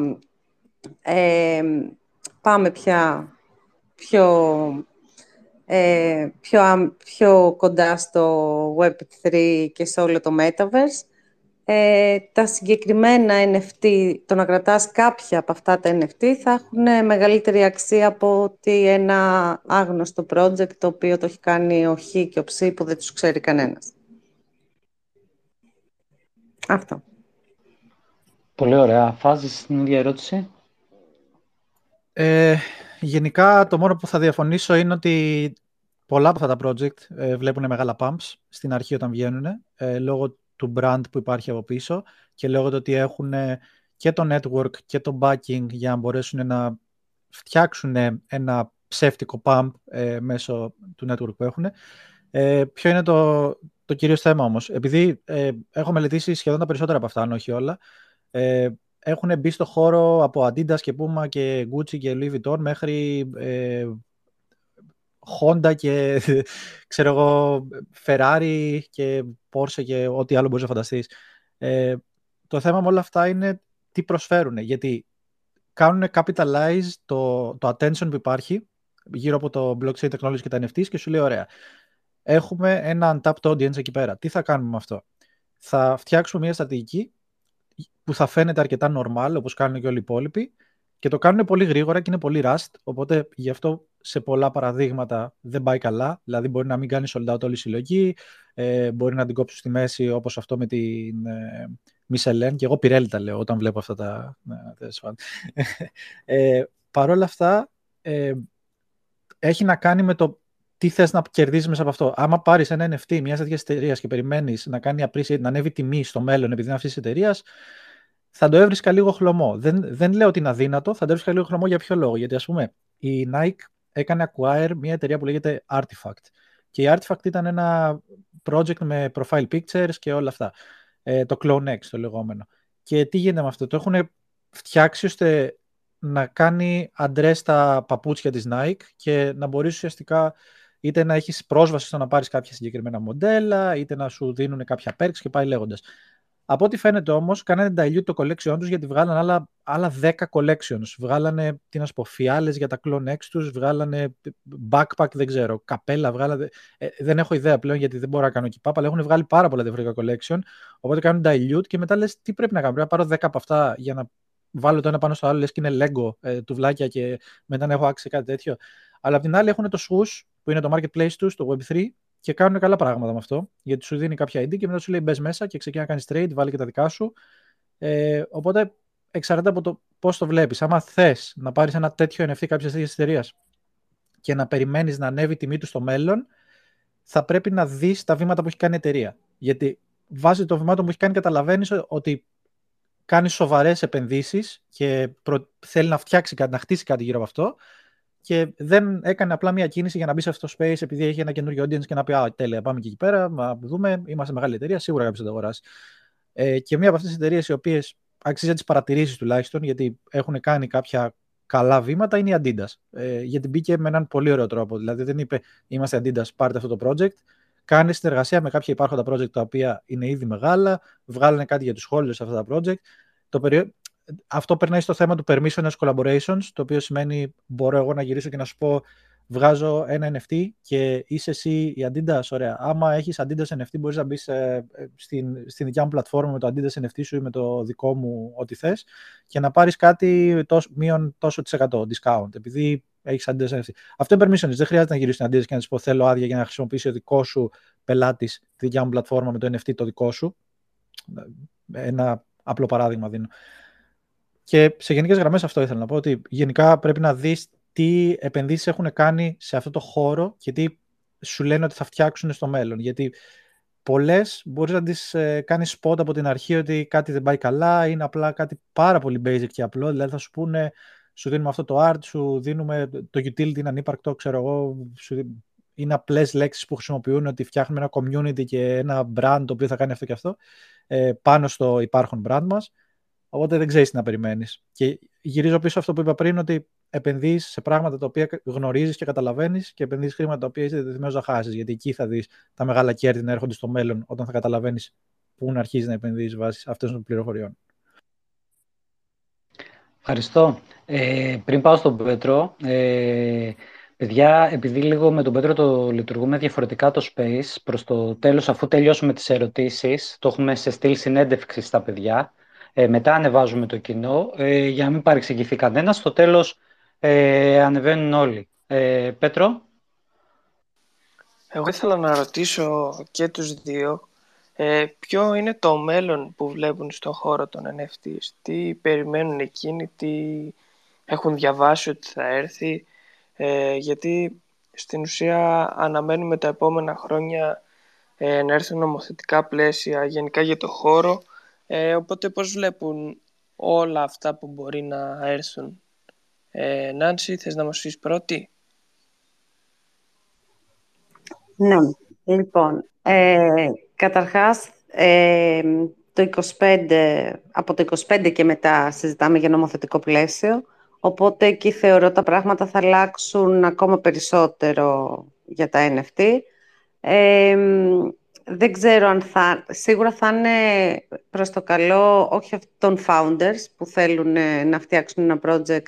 ε, πάμε πια πιο, ε, πιο, πιο κοντά στο Web3 και σε όλο το Metaverse, ε, τα συγκεκριμένα NFT, το να κρατάς κάποια από αυτά τα NFT θα έχουν μεγαλύτερη αξία από ότι ένα άγνωστο project το οποίο το έχει κάνει ο Χ και ο Ψ που δεν τους ξέρει κανένας. Αυτό. Πολύ ωραία. Φάζεις την ίδια ερώτηση; Ε, γενικά το μόνο που θα διαφωνήσω είναι ότι πολλά από αυτά τα project ε, βλέπουν μεγάλα pumps στην αρχή όταν βγαίνουν ε, λόγω του brand που υπάρχει από πίσω και λόγω του ότι έχουν και το network και το backing για να μπορέσουν να φτιάξουν ένα ψεύτικο pump ε, μέσω του network που έχουν. Ε, ποιο είναι το, το κυρίως θέμα όμως. Επειδή ε, έχω μελετήσει σχεδόν τα περισσότερα από αυτά, αν όχι όλα, ε, έχουν μπει στο χώρο από Adidas και Puma και Gucci και Louis Vuitton μέχρι ε, Honda και ξέρω εγώ Ferrari και Porsche και ό,τι άλλο μπορείς να φανταστείς. Ε, το θέμα με όλα αυτά είναι τι προσφέρουν. Γιατί κάνουν capitalize το, το attention που υπάρχει γύρω από το blockchain technology και τα NFTs και σου λέει ωραία. Έχουμε ένα untapped audience εκεί πέρα. Τι θα κάνουμε με αυτό; Θα φτιάξουμε μια στρατηγική που θα φαίνεται αρκετά normal, όπως κάνουν και όλοι οι υπόλοιποι, και το κάνουν πολύ γρήγορα και είναι πολύ rust, οπότε γι' αυτό σε πολλά παραδείγματα δεν πάει καλά. Δηλαδή μπορεί να μην κάνει sold out όλη η συλλογή, ε, μπορεί να την κόψεις στη μέση όπως αυτό με την ε, Michelin και εγώ Pirelli τα λέω όταν βλέπω αυτά τα... ε, Παρ' όλα αυτά ε, έχει να κάνει με το τι θες να κερδίσεις μέσα από αυτό. Άμα πάρεις ένα NFT μιας τέτοιας εταιρείας και περιμένεις να κάνει appreciate, να ανέβει τιμή στο μέλλον επειδή είναι αυτής της εταιρείας, θα το έβρισκα λίγο χλωμό. Δεν, δεν λέω ότι είναι αδύνατο, θα το έβρισκα λίγο χλωμό για ποιο λόγο. Γιατί ας πούμε η Nike έκανε acquire μια εταιρεία που λέγεται Artifact. Και η Artifact ήταν ένα project με profile pictures και όλα αυτά. Ε, το CloneX το λεγόμενο. Και τι γίνεται με αυτό; Το έχουν φτιάξει ώστε να κάνει αντρέ τα παπούτσια της Nike και να μπορείς ουσιαστικά είτε να έχεις πρόσβαση στο να πάρεις κάποια συγκεκριμένα μοντέλα, είτε να σου δίνουν κάποια perks και πάει λέγοντας. Από ό,τι φαίνεται όμως, κάνανε dilute το collection τους γιατί βγάλανε άλλα, άλλα 10 collections. Βγάλανε, τι να σου πω, φιάλες για τα clone X τους, βγάλανε backpack, δεν ξέρω, καπέλα, βγάλανε. Ε, δεν έχω ιδέα πλέον γιατί δεν μπορώ να κάνω keep up, αλλά έχουν βγάλει πάρα πολλά διαφορετικά collection. Οπότε κάνουν dilute και μετά λες τι πρέπει να κάνω. Πρέπει να πάρω 10 από αυτά για να βάλω το ένα πάνω στο άλλο, λες και είναι Lego ε, τουβλάκια και μετά να έχω άξει κάτι τέτοιο. Αλλά απ' την άλλη έχουν το Swoosh που είναι το marketplace τους, το Web3, και κάνουν καλά πράγματα με αυτό. Γιατί σου δίνει κάποια ID και μετά σου λέει μπες μέσα και ξεκινά να κάνεις trade, βάλει και τα δικά σου. Ε, οπότε εξαρτάται από το πώς το βλέπεις. Άμα θες να πάρεις ένα τέτοιο NFT κάποιας τέτοιας εταιρείας και να περιμένεις να ανέβει η τιμή του στο μέλλον, θα πρέπει να δεις τα βήματα που έχει κάνει η εταιρεία. Γιατί βάσει των βημάτων που έχει κάνει, καταλαβαίνεις ότι κάνει σοβαρές επενδύσεις και προ... θέλει να φτιάξει κάτι, να χτίσει κάτι γύρω από αυτό και δεν έκανε απλά μια κίνηση για να μπει σε αυτό το space επειδή έχει ένα καινούριο audience και να πει Α, τέλεια, πάμε και εκεί πέρα, να δούμε. Είμαστε μεγάλη εταιρεία, σίγουρα κάποιος θα το αγοράσει. Ε, και μία από αυτές τις εταιρείες οι οποίες αξίζει τις παρατηρήσεις τουλάχιστον, γιατί έχουν κάνει κάποια καλά βήματα, είναι η Adidas. Ε, γιατί μπήκε με έναν πολύ ωραίο τρόπο. Δηλαδή δεν είπε Είμαστε Adidas, πάρτε αυτό το project. Κάνει συνεργασία με κάποια υπάρχοντα project τα οποία είναι ήδη μεγάλα, βγάλανε κάτι για τους holders σε αυτά τα project. Το, αυτό περνάει στο θέμα του permissionless collaborations, το οποίο σημαίνει μπορώ εγώ να γυρίσω και να σου πω βγάζω ένα NFT και είσαι εσύ η Adidas, ωραία. Άμα έχεις Adidas NFT μπορείς να μπεις ε, στην, στην δικιά μου πλατφόρμα με το Adidas NFT σου ή με το δικό μου ό,τι θες και να πάρεις κάτι τόσο, μείον τόσο της εκατό discount, επειδή έχεις Adidas NFT. Αυτό είναι permissionless, δεν χρειάζεται να γυρίσεις στην Adidas και να σου πω θέλω άδεια για να χρησιμοποιήσει ο δικός σου πελάτης τη δικιά μου πλατφόρμα με το NFT το δικό σου. Ένα απλό παράδειγμα δίνω. Και σε γενικές γραμμές αυτό ήθελα να πω ότι γενικά πρέπει να δεις τι επενδύσεις έχουν κάνει σε αυτό το χώρο και τι σου λένε ότι θα φτιάξουν στο μέλλον. Γιατί πολλές μπορείς να τις ε, κάνεις spot από την αρχή ότι κάτι δεν πάει καλά, είναι απλά κάτι πάρα πολύ basic και απλό. Δηλαδή θα σου πούνε σου δίνουμε αυτό το art, σου δίνουμε το utility είναι ανύπαρκτο, ξέρω εγώ, σου, είναι απλές λέξεις που χρησιμοποιούν ότι φτιάχνουμε ένα community και ένα brand το οποίο θα κάνει αυτό και αυτό ε, πάνω στο υπάρχον brand μας. Οπότε δεν ξέρεις τι να περιμένεις. Και γυρίζω πίσω αυτό που είπα πριν, ότι επενδύεις σε πράγματα τα οποία γνωρίζεις και καταλαβαίνεις και επενδύεις χρήματα τα οποία είσαι δεδομένο να χάσεις. Γιατί εκεί θα δεις τα μεγάλα κέρδη να έρχονται στο μέλλον όταν θα καταλαβαίνεις πού να αρχίζει να επενδύεις βάσει αυτών των πληροφοριών. Ευχαριστώ. Ε, πριν πάω στον Πέτρο, ε, παιδιά, επειδή λίγο με τον Πέτρο το λειτουργούμε διαφορετικά το space, προς το τέλος, αφού τελειώσουμε τις ερωτήσεις, το έχουμε σε στυλ συνέντευξης στα παιδιά, ε, μετά ανεβάζουμε το κοινό, ε, για να μην παρεξηγηθεί κανένα. Στο τέλος ε, ανεβαίνουν όλοι. Ε, Πέτρο; Εγώ ήθελα να ρωτήσω και τους δύο ε, ποιο είναι το μέλλον που βλέπουν στον χώρο των NFTs. Τι περιμένουν εκείνοι, τι έχουν διαβάσει ότι θα έρθει. Ε, γιατί στην ουσία αναμένουμε τα επόμενα χρόνια ε, να έρθουν νομοθετικά πλαίσια γενικά για το χώρο. Ε, οπότε πώς βλέπουν όλα αυτά που μπορεί να έρθουν; Ε, Νάνση, θες να μας πεις πρώτη; Ναι, λοιπόν, ε, καταρχάς ε, το 25, από το 25 και μετά συζητάμε για νομοθετικό πλαίσιο, οπότε εκεί θεωρώ τα πράγματα θα αλλάξουν ακόμα περισσότερο για τα NFT. Ε, δεν ξέρω αν θα... Σίγουρα θα είναι προς το καλό όχι των founders που θέλουν να φτιάξουν ένα project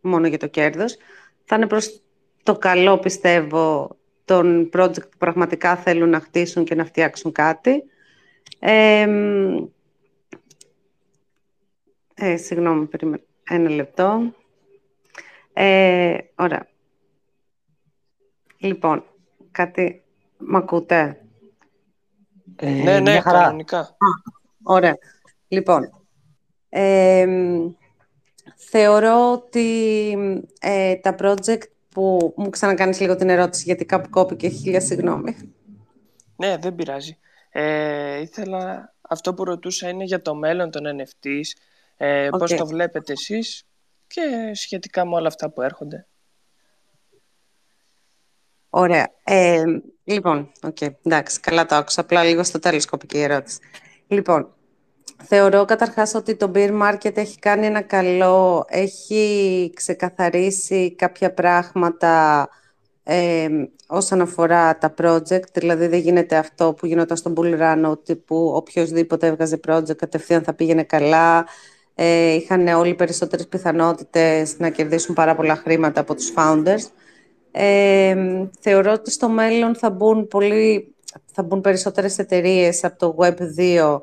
μόνο για το κέρδος. Θα είναι προς το καλό, πιστεύω, των project που πραγματικά θέλουν να χτίσουν και να φτιάξουν κάτι. Ε, ε, συγγνώμη, περίμενα. Ένα λεπτό. Ε, ωραία. Λοιπόν, κάτι... Μ' ακούτε; Ε, ναι, ναι, κανονικά. ωραία. Λοιπόν, ε, θεωρώ ότι ε, τα project που μου ξανακάνεις λίγο την ερώτηση γιατί κάπου κόπηκε, χίλια συγγνώμη. Ναι, δεν πειράζει. Ε, ήθελα, αυτό που ρωτούσα είναι για το μέλλον των NFTs, ε, πώς το βλέπετε εσείς και σχετικά με όλα αυτά που έρχονται. Ωραία. Ε, λοιπόν, okay, εντάξει, καλά το άκουσα, απλά λίγο στο τέλος κόπηκε η ερώτηση. Λοιπόν, Θεωρώ καταρχάς ότι το beer market έχει κάνει ένα καλό, έχει ξεκαθαρίσει κάποια πράγματα ε, όσον αφορά τα project, δηλαδή δεν γίνεται αυτό που γινόταν στον Bull Run, ότι που οποιοδήποτε έβγαζε project κατευθείαν θα πήγαινε καλά, ε, είχαν όλοι περισσότερες πιθανότητες να κερδίσουν πάρα πολλά χρήματα από τους founders. Ε, θεωρώ ότι στο μέλλον θα μπουν, πολύ, θα μπουν περισσότερες εταιρείες από το Web2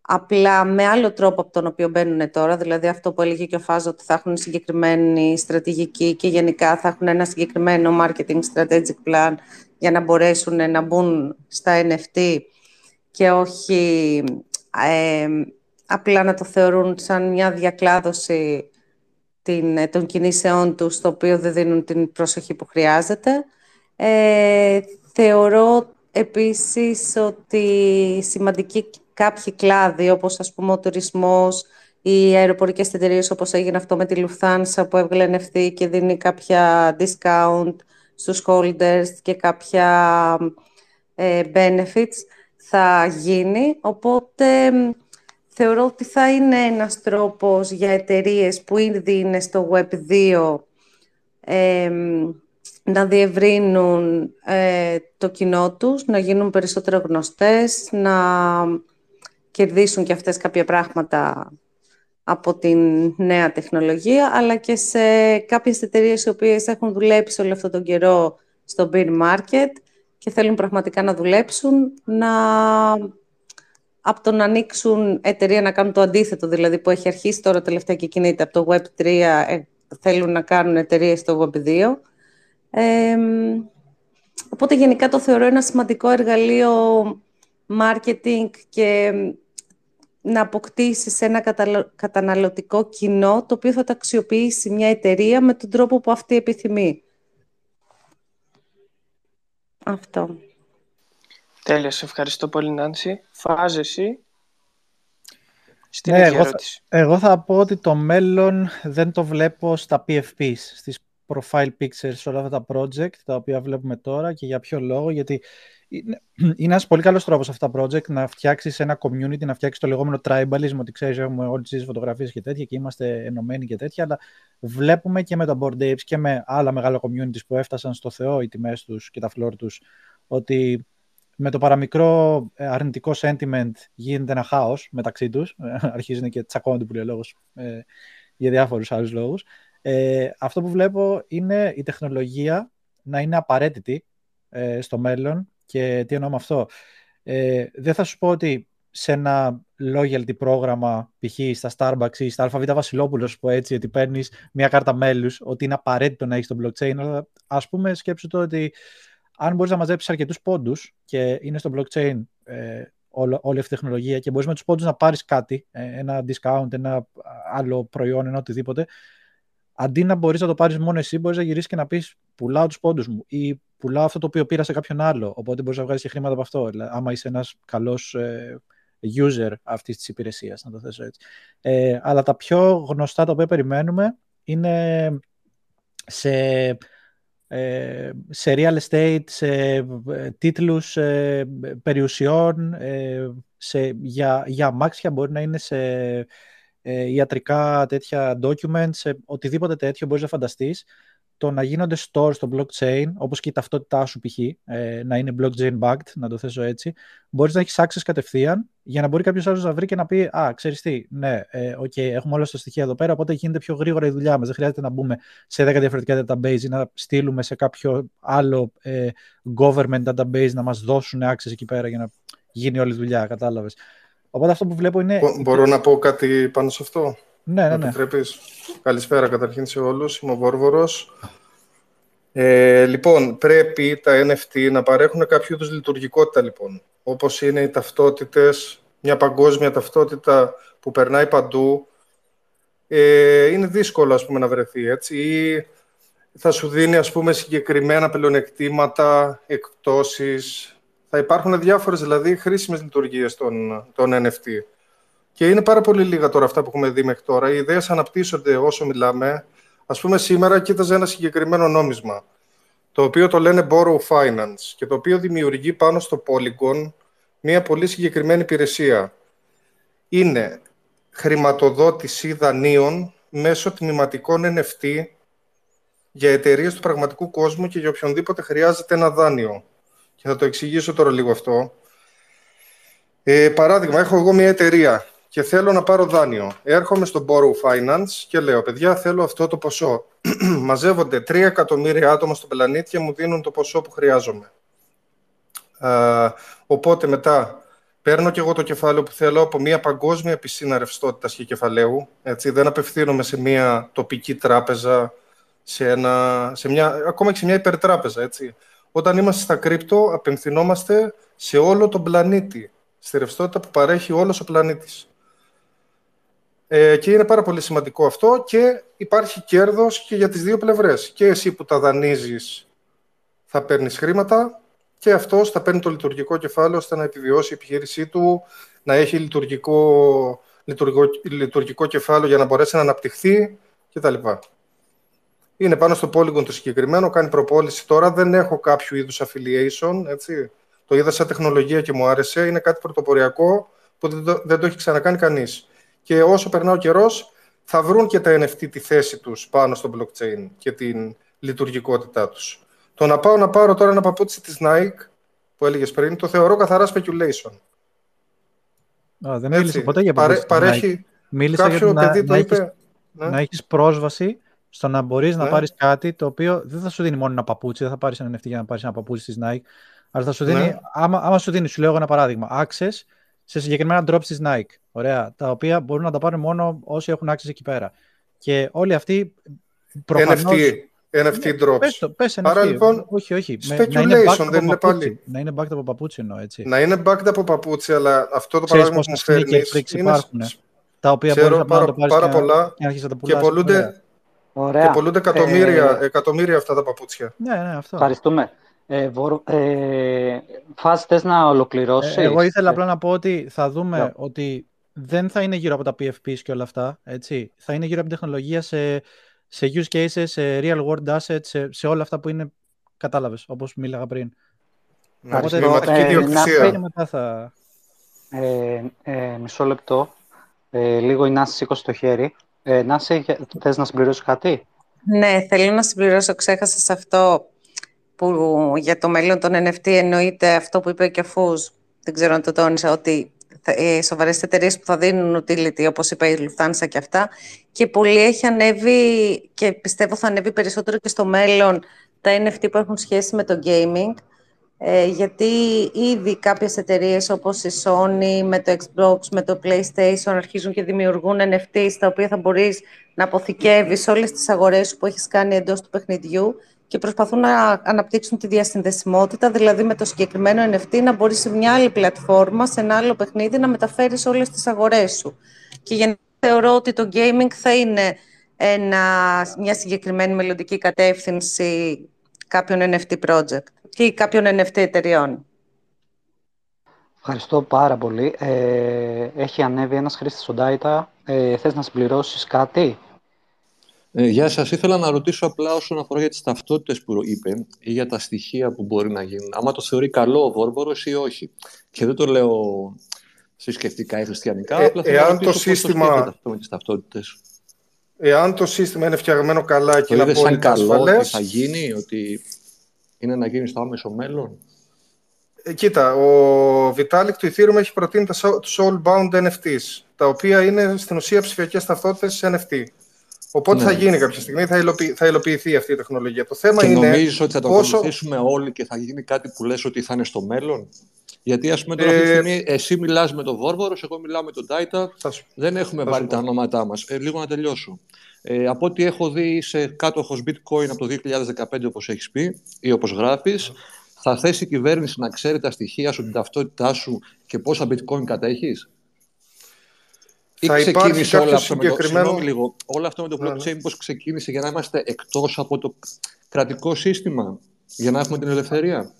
απλά με άλλο τρόπο από τον οποίο μπαίνουν τώρα, δηλαδή αυτό που έλεγε και ο Φάζο ότι θα έχουν συγκεκριμένη στρατηγική και γενικά θα έχουν ένα συγκεκριμένο marketing strategic plan για να μπορέσουν να μπουν στα NFT και όχι ε, απλά να το θεωρούν σαν μια διακλάδωση την, των κινήσεών τους, το οποίο δεν δίνουν την προσοχή που χρειάζεται. Ε, θεωρώ επίσης ότι σημαντική κάποιοι κλάδοι, όπως ας πούμε ο τουρισμός, οι αεροπορικές εταιρείες όπως έγινε αυτό με τη Lufthansa που έβγαλε NFT και δίνει κάποια discount στους holders και κάποια ε, benefits, θα γίνει. Οπότε θεωρώ ότι θα είναι ένας τρόπος για εταιρείες που ήδη είναι στο Web2 ε, να διευρύνουν ε, το κοινό τους, να γίνουν περισσότερο γνωστές, να κερδίσουν και αυτές κάποια πράγματα από την νέα τεχνολογία, αλλά και σε κάποιες εταιρείες οι οποίες έχουν δουλέψει όλο αυτόν τον καιρό στο beer market και θέλουν πραγματικά να δουλέψουν, να από το να ανοίξουν εταιρεία να κάνουν το αντίθετο, δηλαδή που έχει αρχίσει τώρα τελευταία και κινείται από το Web3, ε, θέλουν να κάνουν εταιρείες στο Web2. Ε, οπότε γενικά το θεωρώ ένα σημαντικό εργαλείο marketing και να αποκτήσει ένα καταναλωτικό κοινό το οποίο θα τα αξιοποιήσει μια εταιρεία με τον τρόπο που αυτή επιθυμεί. Αυτό. Τέλεια, σε ευχαριστώ πολύ Νάνση. Φάζε εσύ. στην ναι, ίδια εγώ ερώτηση. Θα, εγώ θα πω ότι το μέλλον δεν το βλέπω στα PFPs, στις profile pictures, όλα αυτά τα project τα οποία βλέπουμε τώρα και για ποιο λόγο, γιατί είναι, είναι ένας πολύ καλός τρόπος αυτά τα project να φτιάξεις ένα community, να φτιάξεις το λεγόμενο tribalism, ότι ξέρεις, έχουμε όλες τις φωτογραφίες και τέτοια και είμαστε ενωμένοι και τέτοια. Αλλά βλέπουμε και με τα board apes και με άλλα μεγάλα communities που έφτασαν στο Θεό οι τιμές τους και τα floor τους, ότι με το παραμικρό ε, αρνητικό sentiment γίνεται ένα χάος μεταξύ τους. Αρχίζουν και τσακώνονται που λέει λόγο ε, για διάφορους άλλους λόγους. Ε, αυτό που βλέπω είναι η τεχνολογία να είναι απαραίτητη ε, στο μέλλον και τι εννοώ με αυτό; Ε, δεν θα σου πω ότι σε ένα loyalty πρόγραμμα, π.χ. στα Starbucks ή στα ΑΒ Βασιλόπουλος, που έτσι, ότι παίρνεις μια κάρτα μέλους, ότι είναι απαραίτητο να έχεις το blockchain. Αλλά ας πούμε, σκέψου το ότι αν μπορείς να μαζέψεις αρκετούς πόντους και είναι στο blockchain ε, όλη, όλη αυτή η τεχνολογία και μπορείς με τους πόντους να πάρεις κάτι, ε, ένα discount, ένα άλλο προϊόν, ένα οτιδήποτε, αντί να μπορείς να το πάρεις μόνο εσύ, μπορείς να γυρίσεις και να πεις πουλάω τους πόντους μου ή πουλάω αυτό το οποίο πήρα σε κάποιον άλλο. Οπότε μπορείς να βγάλεις και χρήματα από αυτό. Δηλαδή, άμα είσαι ένας καλός ε, user αυτής της υπηρεσίας, να το θέσω έτσι. Ε, αλλά τα πιο γνωστά τα οποία περιμένουμε είναι σε, ε, σε real estate, σε ε, τίτλους ε, περιουσιών, σε, για, για αμάξια μπορεί να είναι σε ε, ιατρικά τέτοια documents, οτιδήποτε τέτοιο μπορείς να φανταστείς, το να γίνονται stores στο blockchain, όπως και η ταυτότητά σου π.χ., ε, να είναι blockchain backed, να το θέσω έτσι, μπορείς να έχεις access κατευθείαν για να μπορεί κάποιος άλλος να βρει και να πει «Α, ξέρεις τι, ναι, ε, okay, έχουμε όλα τα στοιχεία εδώ πέρα, οπότε γίνεται πιο γρήγορα η δουλειά μας. Δεν χρειάζεται να μπούμε σε 10 διαφορετικά database ή να στείλουμε σε κάποιο άλλο ε, government database να μας δώσουν access εκεί πέρα για να γίνει όλη η δουλειά, κατάλαβες. Οπότε αυτό που βλέπω είναι... Μπορώ να πω κάτι πάνω σε αυτό; Ναι, ναι, ναι. Καλησπέρα καταρχήν σε όλους. Είμαι ο Βόρβορος. Ε, λοιπόν, πρέπει τα NFT να παρέχουν κάποιο είδους λειτουργικότητα, λοιπόν. Όπως είναι οι ταυτότητες, μια παγκόσμια ταυτότητα που περνάει παντού. Ε, είναι δύσκολο, ας πούμε, να βρεθεί, έτσι. Ή θα σου δίνει, ας πούμε, συγκεκριμένα πλεονεκτήματα, εκπτώσεις, θα υπάρχουν διάφορες δηλαδή χρήσιμες λειτουργίες των, των NFT. Και είναι πάρα πολύ λίγα τώρα αυτά που έχουμε δει μέχρι τώρα. Οι ιδέες αναπτύσσονται όσο μιλάμε. Ας πούμε σήμερα κοίταζε ένα συγκεκριμένο νόμισμα, το οποίο το λένε Borrow Finance και το οποίο δημιουργεί πάνω στο Polygon μια πολύ συγκεκριμένη υπηρεσία. Είναι χρηματοδότηση δανείων μέσω τμηματικών NFT για εταιρείες του πραγματικού κόσμου και για οποιονδήποτε χρειάζεται ένα δάνειο και θα το εξηγήσω τώρα λίγο αυτό. Ε, παράδειγμα, έχω εγώ μια εταιρεία και θέλω να πάρω δάνειο. Έρχομαι στο Borrow Finance και λέω, παιδιά, θέλω αυτό το ποσό. Μαζεύονται 3 εκατομμύρια άτομα στον πλανήτη και μου δίνουν το ποσό που χρειάζομαι. Ε, οπότε μετά παίρνω και εγώ το κεφάλαιο που θέλω από μια παγκόσμια πισίνα ρευστότητας και κεφαλαίου. Έτσι, δεν απευθύνομαι σε μια τοπική τράπεζα, σε ένα, σε μια, ακόμα και σε μια υπερτράπεζα. Έτσι. Όταν είμαστε στα κρύπτο, απευθυνόμαστε σε όλο τον πλανήτη, στη ρευστότητα που παρέχει όλος ο πλανήτης. Ε, και είναι πάρα πολύ σημαντικό αυτό και υπάρχει κέρδος και για τις δύο πλευρές. Και εσύ που τα δανείζεις θα παίρνεις χρήματα και αυτός θα παίρνει το λειτουργικό κεφάλαιο ώστε να επιβιώσει η επιχείρησή του, να έχει λειτουργικό, λειτουργικό, λειτουργικό κεφάλαιο για να μπορέσει να αναπτυχθεί κτλ. Είναι πάνω στο Polygon το συγκεκριμένο, κάνει προπόληση τώρα. Δεν έχω κάποιο είδους affiliation, έτσι. Το είδα σαν τεχνολογία και μου άρεσε. Είναι κάτι πρωτοποριακό που δεν το, δεν το έχει ξανακάνει κανείς. Και όσο περνά ο καιρός, θα βρουν και τα NFT τη θέση τους πάνω στο blockchain και την λειτουργικότητά τους. Το να πάω να πάρω τώρα ένα παπούτσι της Nike, που έλεγες πριν, το θεωρώ καθαρά speculation. Α, δεν μίλησε ποτέ για παπούτσι Παρέχει Μίλησα κάποιο για παιδί το είπε... Ναι. Να έχεις πρόσβαση στο να μπορείς ναι. να πάρεις κάτι το οποίο δεν θα σου δίνει μόνο ένα παπούτσι, δεν θα πάρεις ένα NFT για να πάρεις ένα παπούτσι της Nike, αλλά θα σου δίνει, ναι. άμα, άμα σου δίνει, σου λέω ένα παράδειγμα, access σε συγκεκριμένα drops της Nike. Ωραία, τα οποία μπορούν να τα πάρουν μόνο όσοι έχουν access εκεί πέρα. Και όλοι αυτοί προφανώς... NFT. NFT drops. Πες το, πες NFT. Άρα λοιπόν, όχι, όχι. Speculation, να είναι δεν είναι πάλι. Να είναι backed από παπούτσι εννοώ, έτσι. Να είναι backed από παπούτσι, αλλά αυτό το παράδειγμα που μου φέρνεις είναι... υπάρχουν, τα οποία μπορείς να πάρεις πάρα, πολλά και, και, και πολλούνται, Ωραία. Και πολλούνται εκατομμύρια, ε... εκατομμύρια αυτά τα παπούτσια. Ναι, ναι, αυτό. Ευχαριστούμε. Ε, βο... ε, φάση, θες να ολοκληρώσεις; Ε, εγώ ήθελα απλά να πω ότι θα δούμε ότι δεν θα είναι γύρω από τα PFPs και όλα αυτά, έτσι. Θα είναι γύρω από την τεχνολογία σε, σε use cases, σε real world assets, σε, σε όλα αυτά που είναι, κατάλαβες, όπως μίλαγα πριν. Να ε, μετά θα... Ε, ε, μισό λεπτό. Ε, λίγο η Νάση σήκωσε το χέρι. Ε, Νάση, θες να συμπληρώσεις κάτι; Ναι, θέλω να συμπληρώσω. Ξέχασα σε αυτό που για το μέλλον των NFT εννοείται αυτό που είπε και ο Φούζ. Δεν ξέρω αν το τόνισα, ότι οι σοβαρές εταιρείες που θα δίνουν utility, όπως είπε η Lufthansa και αυτά, και πολύ έχει ανέβει και πιστεύω θα ανέβει περισσότερο και στο μέλλον τα NFT που έχουν σχέση με το gaming. Ε, γιατί ήδη κάποιες εταιρείες όπως η Sony με το Xbox, με το PlayStation αρχίζουν και δημιουργούν NFT τα οποία θα μπορείς να αποθηκεύεις όλες τις αγορές που έχεις κάνει εντός του παιχνιδιού και προσπαθούν να αναπτύξουν τη διασυνδεσιμότητα, δηλαδή με το συγκεκριμένο NFT να μπορείς σε μια άλλη πλατφόρμα, σε ένα άλλο παιχνίδι να μεταφέρεις όλες τις αγορές σου. Και γενικά θεωρώ ότι το gaming θα είναι ένα, μια συγκεκριμένη μελλοντική κατεύθυνση κάποιων NFT project και κάποιων NFT εταιριών. Ευχαριστώ πάρα πολύ. Ε, έχει ανέβει ένας χρήστης στον Data. Ε, θες να συμπληρώσεις κάτι; Ε, γεια σας. Ήθελα να ρωτήσω απλά όσον αφορά για τις ταυτότητες που είπε ή για τα στοιχεία που μπορεί να γίνουν. Άμα το θεωρεί καλό ο Βόρβορος ή όχι. Και δεν το λέω θρησκευτικά ή χριστιανικά. Ε, απλά θέλω εάν να ρωτήσω το σύστημα... πώς το αυτό με τις ταυτότητες. Εάν το σύστημα είναι φτιαγμένο καλά και είναι απόλυτα ασφαλές... θα γίνει, ότι είναι να γίνει στο άμεσο μέλλον; Ε, κοίτα, ο Vitalik του Ethereum έχει προτείνει τα soul-bound NFTs, τα οποία είναι στην ουσία ψηφιακές ταυτότητες NFT. Οπότε ναι. θα γίνει κάποια στιγμή, θα, υλοποιη, θα υλοποιηθεί αυτή η τεχνολογία. Το θέμα και είναι. Νομίζεις ότι θα το πόσο... ακολουθήσουμε όλοι και θα γίνει κάτι που λες ότι θα είναι στο μέλλον. Γιατί, ας πούμε, τώρα ε... αυτή τη στιγμή εσύ μιλάς με τον Βόρβορος, εγώ μιλάω με τον Τάιτα. Δεν έχουμε θα βάλει τα ονόματά μας. Ε, λίγο να τελειώσω. Ε, από ό,τι έχω δει, είσαι κάτοχος bitcoin από το 2015, όπως έχεις πει ή όπως γράφεις. Θα θέσει η κυβέρνηση να ξέρει τα στοιχεία σου, την ταυτότητά σου και πόσα bitcoin κατέχεις; Ή θα ξεκίνησε όλο αυτό, συγκεκριμένο... με το, λίγο, όλο αυτό με το ναι, ναι. blockchain, πώς ξεκίνησε για να είμαστε εκτός από το κρατικό σύστημα, για να έχουμε την ελευθερία;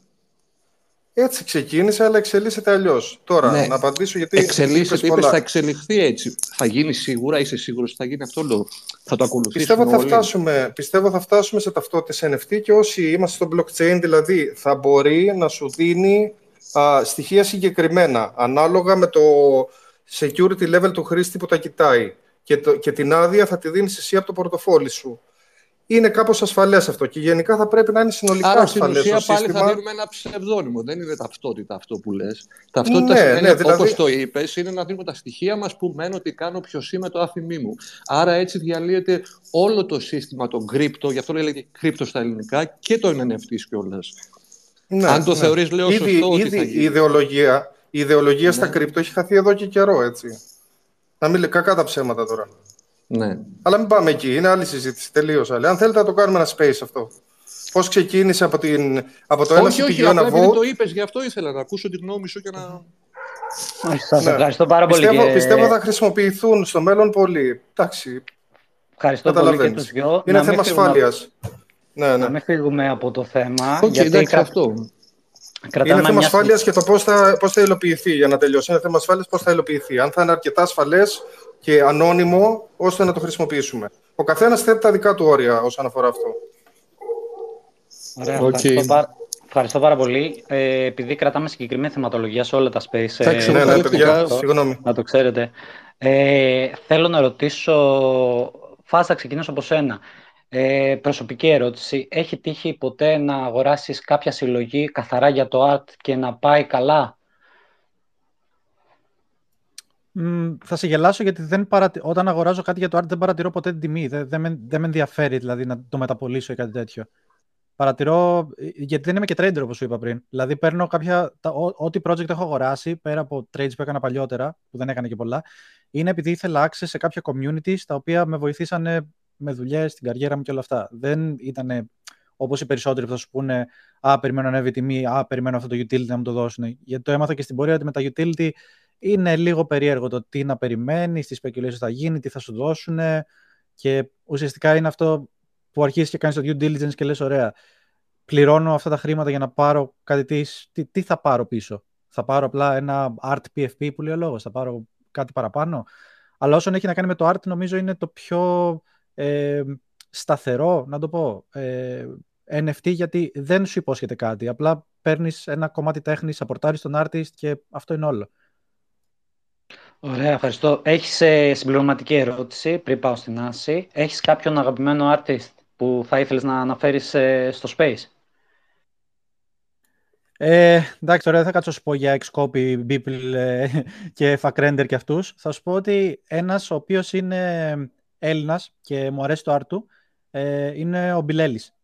Έτσι ξεκίνησε, αλλά εξελίσσεται αλλιώς. Τώρα, ναι. να απαντήσω γιατί. Εξελίσσεται, είπες, θα εξελιχθεί έτσι. Θα γίνει σίγουρα, είσαι σίγουρος ότι θα γίνει αυτό, λέω. Θα το ακολουθήσουμε. Πιστεύω θα, φτάσουμε, πιστεύω θα φτάσουμε σε ταυτότητες NFT και όσοι είμαστε στο blockchain, δηλαδή, θα μπορεί να σου δίνει α, στοιχεία συγκεκριμένα, ανάλογα με το security level του χρήστη που τα κοιτάει. Και, το, και την άδεια θα τη δίνεις εσύ από το πορτοφόλι σου είναι κάπως ασφαλές αυτό και γενικά θα πρέπει να είναι συνολικά Άρα, ασφαλές στην ουσία, πάλι θα δίνουμε ένα ψευδόνυμο, δεν είναι ταυτότητα αυτό που λες. Ταυτότητα ναι, σημαίνει, ναι, δηλαδή... όπως το είπες, είναι να δίνουμε τα στοιχεία μας που μένω ότι κάνω ποιος είμαι το άφημί μου. Άρα έτσι διαλύεται όλο το σύστημα, το κρύπτο, γι' αυτό λέγεται κρύπτο στα ελληνικά και το NFT κιόλας. Ναι, Αν το ναι. θεωρείς, λέω ήδη, σωστό ήδη ότι θα γίνει. Η ιδεολογία, η ιδεολογία ναι. στα κρύπτο έχει χαθεί εδώ και καιρό, έτσι. Να μην λέει κακά τα ψέματα τώρα. Ναι. Αλλά μην πάμε εκεί. Είναι άλλη συζήτηση. Τελείως άλλη. Αν θέλετε να το κάνουμε ένα space αυτό. Πώς ξεκίνησε από, την, από το ένα όχι, όχι, ένα vote; το είπες, γι' αυτό ήθελα να ακούσω τη γνώμη σου και να. Σας ναι. ευχαριστώ πάρα πολύ. Πιστεύω, και... πιστεύω θα χρησιμοποιηθούν στο μέλλον πολύ. Εντάξει. Ευχαριστώ πολύ και τους δυο. Είναι να θέμα ασφάλειας. Ναι, ναι. Να μην φύγουμε από το θέμα. Okay, γιατί εντάξει, αυτό. Είναι θέμα μια... ασφάλειας και το πώς θα, πώς θα υλοποιηθεί για να τελειώσει. Είναι θέμα ασφάλειας πώς θα υλοποιηθεί. Αν θα είναι αρκετά ασφαλές και ανώνυμο ώστε να το χρησιμοποιήσουμε. Ο καθένας θέτει τα δικά του όρια όσον αφορά αυτό. Ωραία, okay. ευχαριστώ, ευχαριστώ, πάρα πολύ. Ε, επειδή κρατάμε συγκεκριμένη θεματολογία σε όλα τα space, ε, ναι, ναι, παιδιά, συγγνώμη. να το ξέρετε. Ε, θέλω να ρωτήσω, φάστα ξεκινήσω από σένα. Ε, προσωπική ερώτηση. Έχει τύχει ποτέ να αγοράσεις κάποια συλλογή καθαρά για το art και να πάει καλά; Θα σε γελάσω γιατί δεν παρατη... όταν αγοράζω κάτι για το art δεν παρατηρώ ποτέ την τιμή. Δεν, δεν, με, δεν με ενδιαφέρει δηλαδή να το μεταπολίσω ή κάτι τέτοιο. Παρατηρώ, ε, γιατί δεν είμαι και trader όπως σου είπα πριν. Δηλαδή παίρνω κάποια, τα, ό,τι project έχω αγοράσει, πέρα από trades που έκανα παλιότερα, που δεν έκανα και πολλά, είναι επειδή ήθελα access σε κάποια communities τα οποία με βοηθήσανε με δουλειές, στην καριέρα μου και όλα αυτά. Δεν ήταν όπως οι περισσότεροι που θα σου πούνε Α, περιμένω να ανέβει η τιμή, Α, περιμένω αυτό το utility να μου το δώσουν. Γιατί το έμαθα και στην πορεία ότι με τα utility είναι λίγο περίεργο το τι να περιμένεις, τι speculation θα γίνει, τι θα σου δώσουν και ουσιαστικά είναι αυτό που αρχίζεις και κάνεις το due diligence και λες ωραία, πληρώνω αυτά τα χρήματα για να πάρω κάτι τι, τι, θα πάρω πίσω. Θα πάρω απλά ένα art PFP που λέει ο λόγος, θα πάρω κάτι παραπάνω. Αλλά όσον έχει να κάνει με το art, νομίζω είναι το πιο ε, σταθερό, να το πω, ε, NFT, γιατί δεν σου υπόσχεται κάτι. Απλά παίρνεις ένα κομμάτι τέχνης, απορτάρεις τον artist και αυτό είναι όλο. Ωραία, ευχαριστώ. Έχεις ε, συμπληρωματική ερώτηση πριν πάω στην Άση. Έχεις κάποιον αγαπημένο artist που θα ήθελες να αναφέρεις ε, στο Space; Ε, εντάξει, τώρα δεν θα κάτσω σου πω για Xcopy, Beeple ε, και FacRender και αυτούς. Θα σου πω ότι ένας ο οποίος είναι Έλληνας και μου αρέσει το art του ε, είναι ο Μπιλέλης.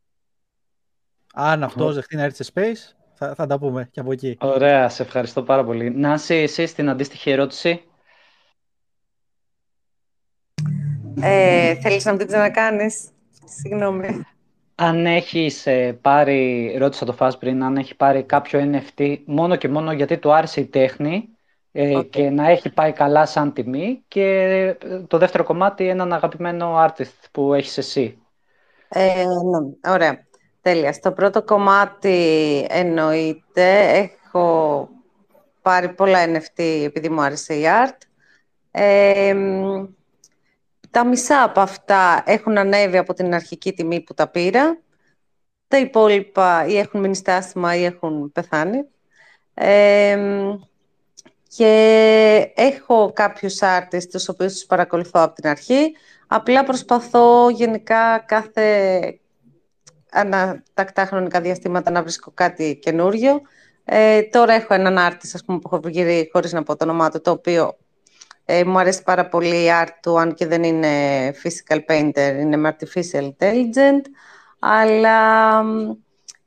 Αν αυτός δεχτεί να έρθει σε Space, θα, θα τα πούμε και από εκεί. Ωραία, σε ευχαριστώ πάρα πολύ. Νάση, εσύ στην αντίστοιχη ερώτηση. Ε, θέλεις να μου την ξανακάνεις; Συγγνώμη. Αν έχεις ε, πάρει, ρώτησα το Fast πριν, αν έχει πάρει κάποιο NFT μόνο και μόνο γιατί του άρεσε η τέχνη ε, και να έχει πάει καλά σαν τιμή και ε, το δεύτερο κομμάτι έναν αγαπημένο artist που έχεις εσύ. Ε, ναι, ωραία. Τέλεια. Στο πρώτο κομμάτι εννοείται. Έχω πάρει πολλά NFT επειδή μου άρεσε η art. Ε, τα μισά από αυτά έχουν ανέβει από την αρχική τιμή που τα πήρα. Τα υπόλοιπα ή έχουν μείνει στάσιμα ή έχουν πεθάνει. Και έχω κάποιους artists, τους οποίους τους παρακολουθώ από την αρχή. Απλά προσπαθώ γενικά κάθε ανατακτά χρονικά διαστήματα να βρίσκω κάτι καινούριο. Ε, τώρα έχω έναν artist, ας πούμε, που έχω βγει χωρίς να πω το όνομά του, το οποίο ε, μου αρέσει πάρα πολύ η art του, αν και δεν είναι physical painter, είναι με artificial intelligent, αλλά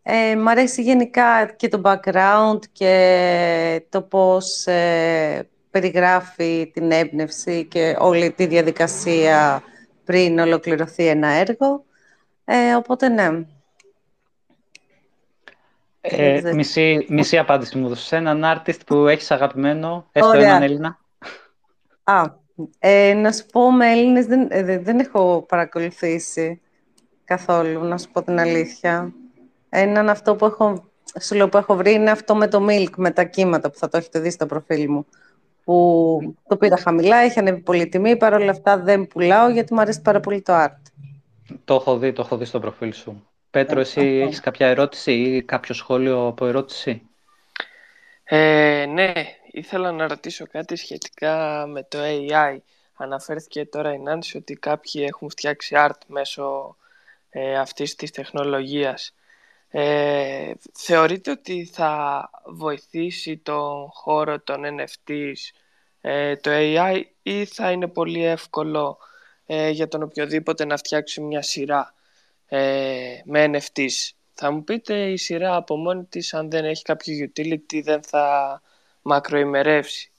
ε, μου αρέσει γενικά και το background και το πώς ε, περιγράφει την έμπνευση και όλη τη διαδικασία πριν ολοκληρωθεί ένα έργο. Ε, οπότε ναι. Ε, μισή, μισή απάντηση μου δώσε. Έναν artist που έχεις αγαπημένο, έστω έναν Έλληνα. Α, ε, να σου πω με Έλληνες δεν, ε, δεν έχω παρακολουθήσει καθόλου, να σου πω την αλήθεια. Έναν αυτό που έχω, σου λέω, που έχω βρει είναι αυτό με το Milk, με τα κύματα που θα το έχετε δει στο προφίλ μου. Που το πήρα χαμηλά, είχε ανέβει πολύ τιμή, παρόλα αυτά δεν πουλάω γιατί μου αρέσει πάρα πολύ το art. Το έχω δει, το έχω δει στο προφίλ σου. Πέτρο, εσύ έχεις κάποια ερώτηση ή κάποιο σχόλιο από ερώτηση; Ε, ναι, ήθελα να ρωτήσω κάτι σχετικά με το AI. Αναφέρθηκε τώρα η Νάνση ότι κάποιοι έχουν φτιάξει art μέσω ε, αυτής της τεχνολογίας. Ε, θεωρείτε ότι θα βοηθήσει τον χώρο των NFTs ε, το AI ή θα είναι πολύ εύκολο ε, για τον οποιοδήποτε να φτιάξει μια σειρά ε, με NFTs. Θα μου πείτε η σειρά από μόνη της αν δεν έχει κάποιο utility δεν θα μακροημερεύσει.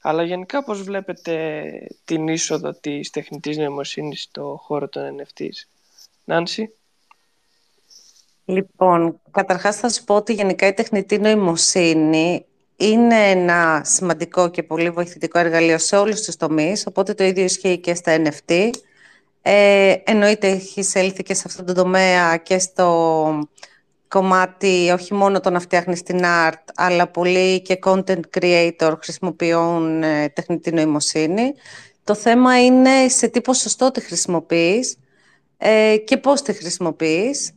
Αλλά γενικά πώς βλέπετε την είσοδο της τεχνητής νοημοσύνης στο χώρο των NFTs. Νάνση; Λοιπόν, καταρχάς θα σου πω ότι γενικά η τεχνητή νοημοσύνη είναι ένα σημαντικό και πολύ βοηθητικό εργαλείο σε όλους τους τομείς, οπότε το ίδιο ισχύει και στα NFT. Ε, εννοείται έχεις έλθει και σε αυτό το τομέα και στο κομμάτι όχι μόνο το να φτιάχνεις την art, αλλά πολλοί και content creator χρησιμοποιούν ε, τεχνητή νοημοσύνη. Το θέμα είναι σε τι ποσοστό τη χρησιμοποιείς ε, και πώς τη χρησιμοποιείς.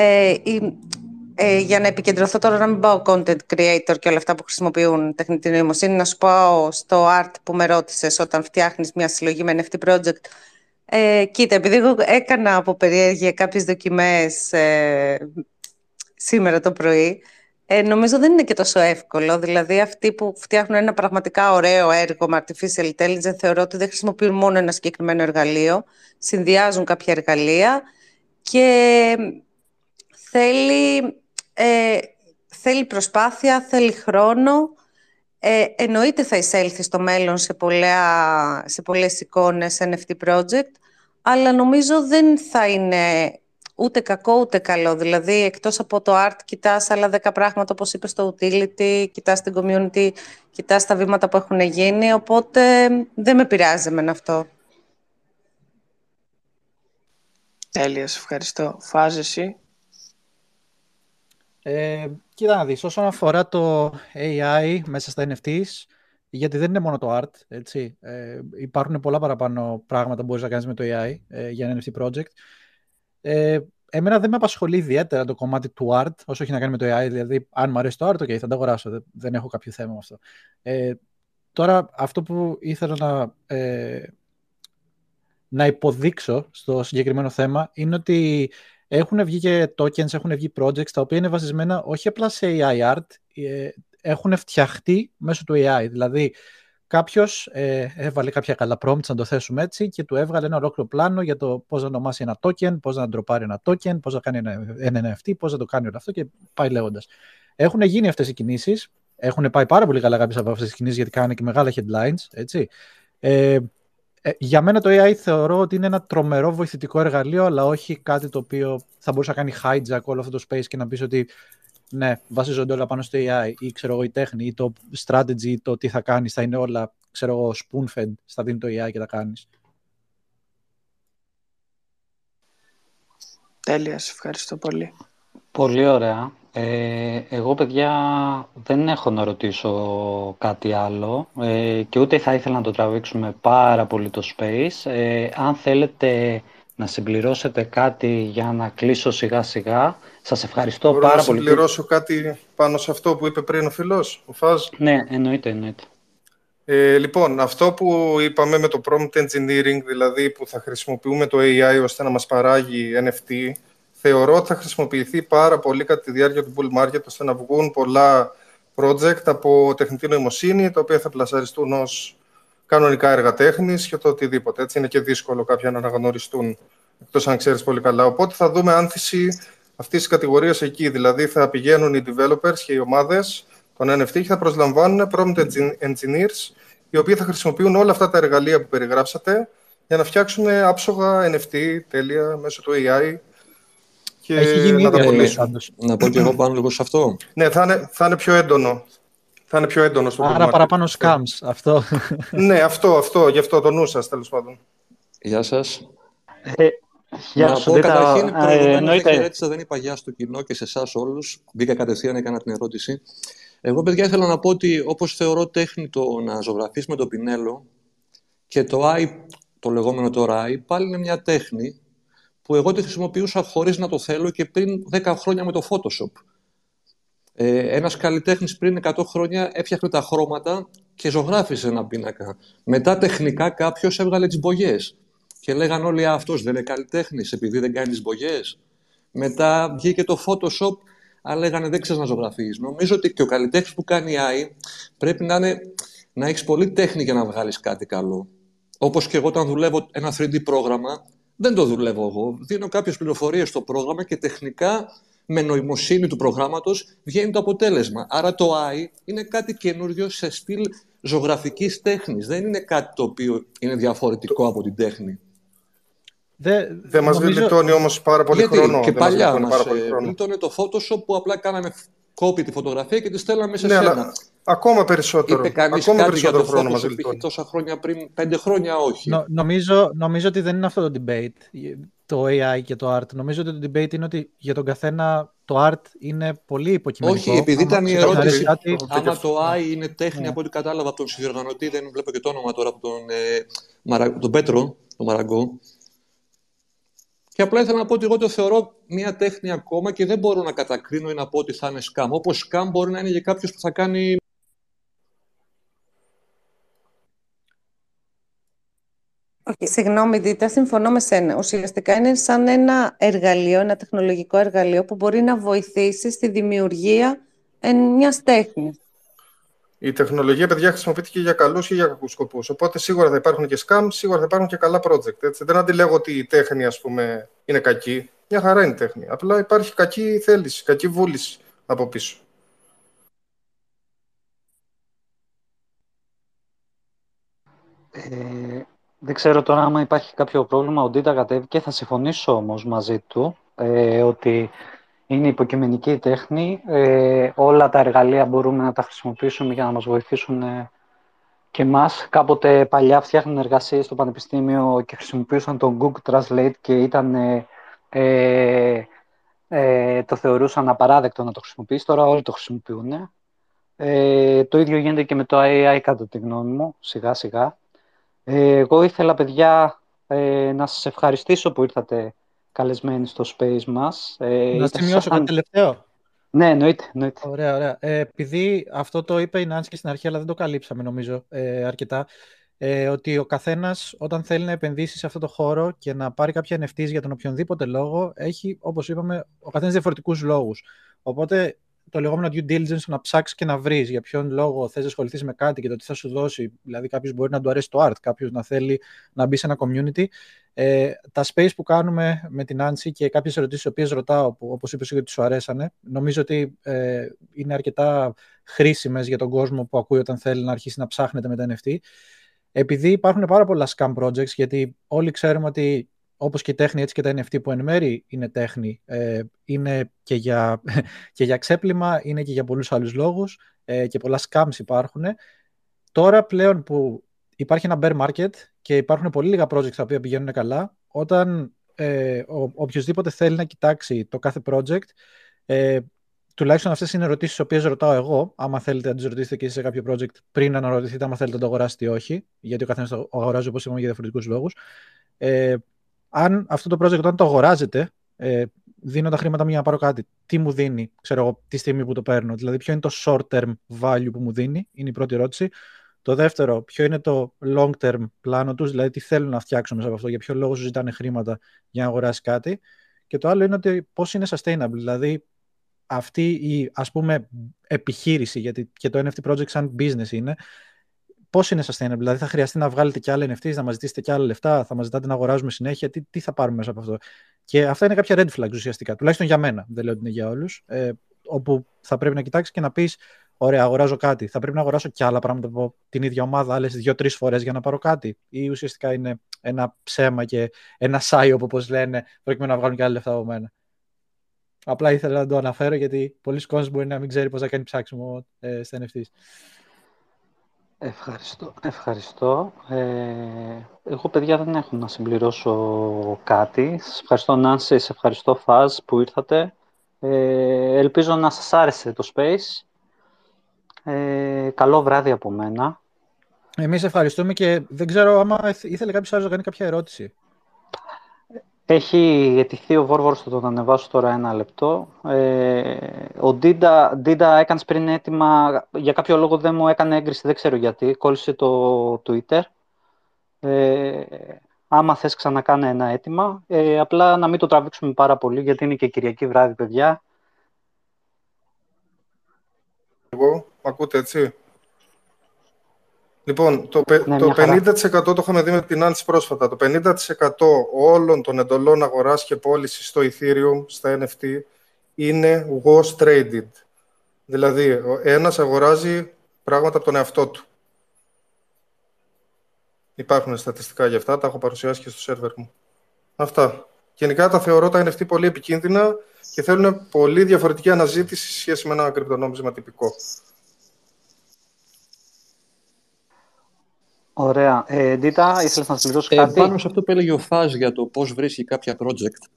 Ε, ε, για να επικεντρωθώ τώρα να μην πάω content creator και όλα αυτά που χρησιμοποιούν τεχνητή νοημοσύνη, να σου πάω στο art που με ρώτησες όταν φτιάχνεις μια συλλογή με NFT project. Ε, κοίτα, επειδή εγώ έκανα από περιέργεια κάποιες δοκιμές ε, σήμερα το πρωί, ε, νομίζω δεν είναι και τόσο εύκολο. Δηλαδή, αυτοί που φτιάχνουν ένα πραγματικά ωραίο έργο με artificial intelligence θεωρώ ότι δεν χρησιμοποιούν μόνο ένα συγκεκριμένο εργαλείο, συνδυάζουν κάποια εργαλεία και θέλει ε, θέλει προσπάθεια, θέλει χρόνο. Ε, εννοείται θα εισέλθει στο μέλλον σε, πολλά, σε πολλές εικόνες NFT project, αλλά νομίζω δεν θα είναι ούτε κακό ούτε καλό. Δηλαδή, εκτός από το art, κοιτάς άλλα δέκα πράγματα, όπως είπες, στο utility, κοιτάς την community, κοιτάς τα βήματα που έχουν γίνει, οπότε δεν με πειράζει με αυτό. Τέλεια, σε ευχαριστώ. Φάζεσαι. Ε, κοίτα να δεις, όσον αφορά το AI μέσα στα NFTs, γιατί δεν είναι μόνο το art, έτσι. Ε, υπάρχουν πολλά παραπάνω πράγματα που μπορείς να κάνεις με το AI ε, για ένα NFT project. Ε, εμένα δεν με απασχολεί ιδιαίτερα το κομμάτι του art, όσο έχει να κάνει με το AI, δηλαδή αν μου αρέσει το art, okay, θα το αγοράσω, δεν, έχω κάποιο θέμα με αυτό. Ε, τώρα, αυτό που ήθελα να, ε, να υποδείξω στο συγκεκριμένο θέμα είναι ότι έχουν βγει και tokens, έχουν βγει projects τα οποία είναι βασισμένα όχι απλά σε AI art, ε, έχουν φτιαχτεί μέσω του AI. Δηλαδή, κάποιος ε, έβαλε κάποια καλά prompts, να το θέσουμε έτσι, και του έβγαλε ένα ολόκληρο πλάνο για το πώς να ονομάσει ένα token, πώς να ντροπάρει ένα token, πώς να κάνει ένα, ένα NFT, πώς να το κάνει όλο αυτό και πάει λέγοντας. Έχουν γίνει αυτές οι κινήσεις. Έχουν πάει πάρα πολύ καλά κάποιες από αυτές τις κινήσεις γιατί κάνουν και μεγάλα headlines. Έτσι. Ε, ε, για μένα το AI θεωρώ ότι είναι ένα τρομερό βοηθητικό εργαλείο, αλλά όχι κάτι το οποίο θα μπορούσε να κάνει hijack όλο αυτό το space και να πεις ότι ναι, βασίζονται όλα πάνω στο AI ή ξέρω εγώ η τέχνη ή το strategy ή το τι θα κάνεις θα είναι όλα ξέρω εγώ spoon-fed στα δίνει το AI και τα κάνεις. Τέλεια, σε ευχαριστώ πολύ. Πολύ ωραία. Ε, εγώ, παιδιά, δεν έχω να ρωτήσω κάτι άλλο ε, και ούτε θα ήθελα να το τραβήξουμε πάρα πολύ το space. Ε, αν θέλετε να συμπληρώσετε κάτι για να κλείσω σιγά-σιγά, σας ευχαριστώ Μπορώ πάρα να πολύ. Να συμπληρώσω κάτι πάνω σε αυτό που είπε πριν ο φίλος, ο Φάζ. Ναι, εννοείται, εννοείται. Ε, λοιπόν, αυτό που είπαμε με το prompt engineering, δηλαδή που θα χρησιμοποιούμε το AI ώστε να μας παράγει NFT, θεωρώ ότι θα χρησιμοποιηθεί πάρα πολύ κατά τη διάρκεια του bull market, ώστε να βγουν πολλά project από τεχνητή νοημοσύνη, τα οποία θα πλασαριστούν ως κανονικά έργα τέχνης και το οτιδήποτε. Έτσι είναι και δύσκολο κάποια να αναγνωριστούν, εκτός αν ξέρεις πολύ καλά. Οπότε θα δούμε άνθηση αυτής της κατηγορίας εκεί. Δηλαδή θα πηγαίνουν οι developers και οι ομάδες των NFT και θα προσλαμβάνουν prompt engineers, οι οποίοι θα χρησιμοποιούν όλα αυτά τα εργαλεία που περιγράψατε για να φτιάξουν άψογα NFT τέλεια μέσω του AI και Έχει γίνει να τα πουλήσουν. Να πω και εγώ πάνω λίγο σε αυτό. Ναι, θα είναι, θα είναι πιο έντονο. Θα είναι πιο έντονο στο Άρα παραπάνω scams, αυτό. ναι, αυτό, αυτό, γι' αυτό το νου σας, τέλος πάντων. Γεια σας. Ε, Γεια να σου, πω καταρχήν, ε, προηγουμένως δεν χαιρέτησα, δεν είπα γεια στο κοινό και σε εσάς όλους. Μπήκα κατευθείαν, έκανα την ερώτηση. Εγώ, παιδιά, ήθελα να πω ότι όπως θεωρώ τέχνη το να ζωγραφείς με το πινέλο και το AI, το λεγόμενο τώρα AI, πάλι είναι μια τέχνη που εγώ τη χρησιμοποιούσα χωρίς να το θέλω και πριν 10 χρόνια με το Photoshop. Ε, ένας καλλιτέχνης πριν 100 χρόνια έφτιαχνε τα χρώματα και ζωγράφισε ένα πίνακα. Μετά τεχνικά κάποιος έβγαλε τις μπογιές. Και λέγαν όλοι αυτός δεν είναι καλλιτέχνης επειδή δεν κάνει μπογιές. Μετά βγήκε το Photoshop, αλλά λέγανε δεν ξέρεις να ζωγραφεί. Νομίζω ότι και ο καλλιτέχνης που κάνει AI πρέπει να, είναι, να έχεις πολύ τέχνη για να βγάλεις κάτι καλό. Όπως και εγώ όταν δουλεύω ένα 3D πρόγραμμα, δεν το δουλεύω εγώ. Δίνω κάποιες πληροφορίες στο πρόγραμμα και τεχνικά με νοημοσύνη του προγράμματος βγαίνει το αποτέλεσμα. Άρα το AI είναι κάτι καινούριο σε στυλ ζωγραφικής τέχνης. Δεν είναι κάτι το οποίο είναι διαφορετικό από την τέχνη. Δεν δε μας νομίζω... γλιτώνει όμως πάρα πολύ Γιατί χρόνο. Και παλιά μας γλιτώνει το Photoshop που απλά κάναμε κόπη τη φωτογραφία και τη στέλναμε σε ναι, σένα. Αλλά ακόμα περισσότερο. Είπε κανείς ακόμα κάτι για το χρόνο Photoshop είχε τόσα χρόνια πριν, πέντε χρόνια όχι. Νο, νομίζω, νομίζω ότι δεν είναι αυτό το debate, το AI και το art. Νομίζω ότι το debate είναι ότι για τον καθένα το art είναι πολύ υποκειμενικό. Όχι, επειδή ήταν η ερώτηση. Κάτι... Άμα το AI είναι τέχνη yeah. από ό,τι κατάλαβα από τον συνδιοργανωτή, δεν βλέπω και το όνομα τώρα από τον, ε, Μαρα... τον Πέτρο, τον Μαραγκό. Και απλά ήθελα να πω ότι εγώ το θεωρώ μια τέχνη ακόμα και δεν μπορώ να κατακρίνω ή να πω ότι θα είναι σκάμ. Όπως σκάμ μπορεί να είναι για κάποιος που θα κάνει. Okay, συγγνώμη, Δίτα, συμφωνώ με σένα. Ουσιαστικά είναι σαν ένα εργαλείο, ένα τεχνολογικό εργαλείο που μπορεί να βοηθήσει στη δημιουργία μιας τέχνης. Η τεχνολογία, παιδιά, χρησιμοποιείται και για καλούς και για κακούς σκοπούς. Οπότε σίγουρα θα υπάρχουν και scam, σίγουρα θα υπάρχουν και καλά project. Έτσι. Δεν αντιλέγω ότι η τέχνη, ας πούμε, είναι κακή. Μια χαρά είναι η τέχνη. Απλά υπάρχει κακή θέληση, κακή βούληση από πίσω. Ε, δεν ξέρω τώρα άμα υπάρχει κάποιο πρόβλημα. Ο Ντίτα κατέβηκε. Θα συμφωνήσω όμως μαζί του ε, ότι είναι υποκειμενική τέχνη. Ε, όλα τα εργαλεία μπορούμε να τα χρησιμοποιήσουμε για να μας βοηθήσουν ε, και εμάς. Κάποτε παλιά φτιάχνουν εργασίες στο πανεπιστήμιο και χρησιμοποιούσαν τον Google Translate και ήταν, ε, ε, ε το θεωρούσαν απαράδεκτο να το χρησιμοποιήσει. Τώρα όλοι το χρησιμοποιούν. Ε, το ίδιο γίνεται και με το AI κατά τη γνώμη μου, σιγά σιγά. Ε, εγώ ήθελα, παιδιά, ε, να σας ευχαριστήσω που ήρθατε καλεσμένοι στο space μας. Ε, να σημειώσω κάτι τελευταίο. Ναι, εννοείται. εννοείται. Ωραία, ωραία. Ε, επειδή αυτό το είπε η Νάνση και στην αρχή, αλλά δεν το καλύψαμε νομίζω ε, αρκετά, ε, ότι ο καθένας όταν θέλει να επενδύσει σε αυτό το χώρο και να πάρει κάποια NFTs για τον οποιονδήποτε λόγο, έχει, όπως είπαμε, ο καθένας διαφορετικούς λόγους. Οπότε το λεγόμενο due diligence να ψάξεις και να βρεις για ποιον λόγο θες να ασχοληθείς με κάτι και το τι θα σου δώσει. Δηλαδή, κάποιος μπορεί να του αρέσει το art, κάποιος να θέλει να μπει σε ένα community. Ε, τα space που κάνουμε με την Άνση και κάποιες ερωτήσεις, τι οποίες ρωτάω, όπως είπες εσύ, ότι σου αρέσανε, νομίζω ότι ε, είναι αρκετά χρήσιμες για τον κόσμο που ακούει όταν θέλει να αρχίσει να ψάχνεται με τα NFT. Επειδή υπάρχουν πάρα πολλά scam projects, γιατί όλοι ξέρουμε ότι όπως και η τέχνη, έτσι και τα NFT που εν μέρη είναι τέχνη, ε, είναι και για, και για ξέπλυμα, είναι και για πολλούς άλλους λόγους ε, και πολλά scams υπάρχουν. Τώρα πλέον που υπάρχει ένα bear market και υπάρχουν πολύ λίγα projects τα οποία πηγαίνουν καλά, όταν ε, ο, οποιοδήποτε θέλει να κοιτάξει το κάθε project, ε, τουλάχιστον αυτές είναι ερωτήσεις τις οποίες ρωτάω εγώ. Άμα θέλετε να τις ρωτήσετε και εσείς σε κάποιο project πριν αναρωτηθείτε, άμα θέλετε να το αγοράσετε ή όχι, γιατί ο καθένας το αγοράζει όπως είπαμε για διαφορετικούς λόγους. Ε, αν αυτό το project όταν το αγοράζετε, ε, δίνω τα χρήματα μου για να πάρω κάτι, τι μου δίνει, ξέρω εγώ, τη στιγμή που το παίρνω. Δηλαδή, ποιο είναι το short term value που μου δίνει, είναι η πρώτη ερώτηση. Το δεύτερο, ποιο είναι το long term πλάνο τους, δηλαδή τι θέλουν να φτιάξουν μέσα από αυτό, για ποιο λόγο σου ζητάνε χρήματα για να αγοράσεις κάτι. Και το άλλο είναι ότι πώς είναι sustainable, δηλαδή αυτή η ας πούμε επιχείρηση, γιατί και το NFT project σαν business είναι, πώς είναι sustainable, δηλαδή θα χρειαστεί να βγάλετε και άλλα NFTs, να μας ζητήσετε και άλλα λεφτά, θα μας ζητάτε να αγοράζουμε συνέχεια, τι, τι θα πάρουμε μέσα από αυτό. Και αυτά είναι κάποια red flags ουσιαστικά, τουλάχιστον για μένα, δεν λέω ότι είναι για όλους. Ε, όπου θα πρέπει να κοιτάξεις και να πεις, Ωραία, αγοράζω κάτι. Θα πρέπει να αγοράσω και άλλα πράγματα από την ίδια ομάδα, άλλες δύο-τρεις φορές για να πάρω κάτι. Ή ουσιαστικά είναι ένα ψέμα και ένα σάιο, όπως λένε, προκειμένου να βγάλουν και άλλα λεφτά από μένα. Απλά ήθελα να το αναφέρω γιατί πολλοί κόσμοι μπορεί να μην ξέρει πώς θα κάνει ψάξιμο ε, στα NFTs. Ευχαριστώ. Ευχαριστώ. Ε, εγώ, παιδιά, δεν έχω να συμπληρώσω κάτι. Σας ευχαριστώ, Νάνση, σε ευχαριστώ, Φαζ, που ήρθατε. Ε, ελπίζω να σας άρεσε το Space. Ε, καλό βράδυ από μένα. Εμείς ευχαριστούμε και δεν ξέρω άμα ήθελε κάποιος άλλος να κάνει κάποια ερώτηση. Έχει αιτηθεί ο Βόρβορος, θα τον ανεβάσω τώρα ένα λεπτό. Ε, ο Ντίντα, Ντίντα έκανες πριν αίτημα, για κάποιο λόγο δεν μου έκανε έγκριση, δεν ξέρω γιατί, κόλλησε το Twitter. Ε, άμα θες ξανακάνε ένα αίτημα, ε, απλά να μην το τραβήξουμε πάρα πολύ, γιατί είναι και Κυριακή βράδυ, παιδιά. Εγώ, ακούτε έτσι; Λοιπόν, το, ναι, το 50% το είχαμε δει με την Άλτς πρόσφατα. Το 50% όλων των εντολών αγοράς και πώλησης στο Ethereum, στα NFT, είναι was traded. Δηλαδή, ο ένας αγοράζει πράγματα από τον εαυτό του. Υπάρχουν στατιστικά για αυτά, τα έχω παρουσιάσει και στο σερβερ μου. Αυτά. Γενικά τα θεωρώ τα NFT πολύ επικίνδυνα και θέλουν πολύ διαφορετική αναζήτηση σε σχέση με ένα κρυπτονόμισμα τυπικό. Ωραία. Ε, Ντίτα, ήθελες να συμπληρώσεις ε, κάτι; Πάνω σε αυτό που έλεγε ο Φάζ για το πώς βρίσκει κάποια project,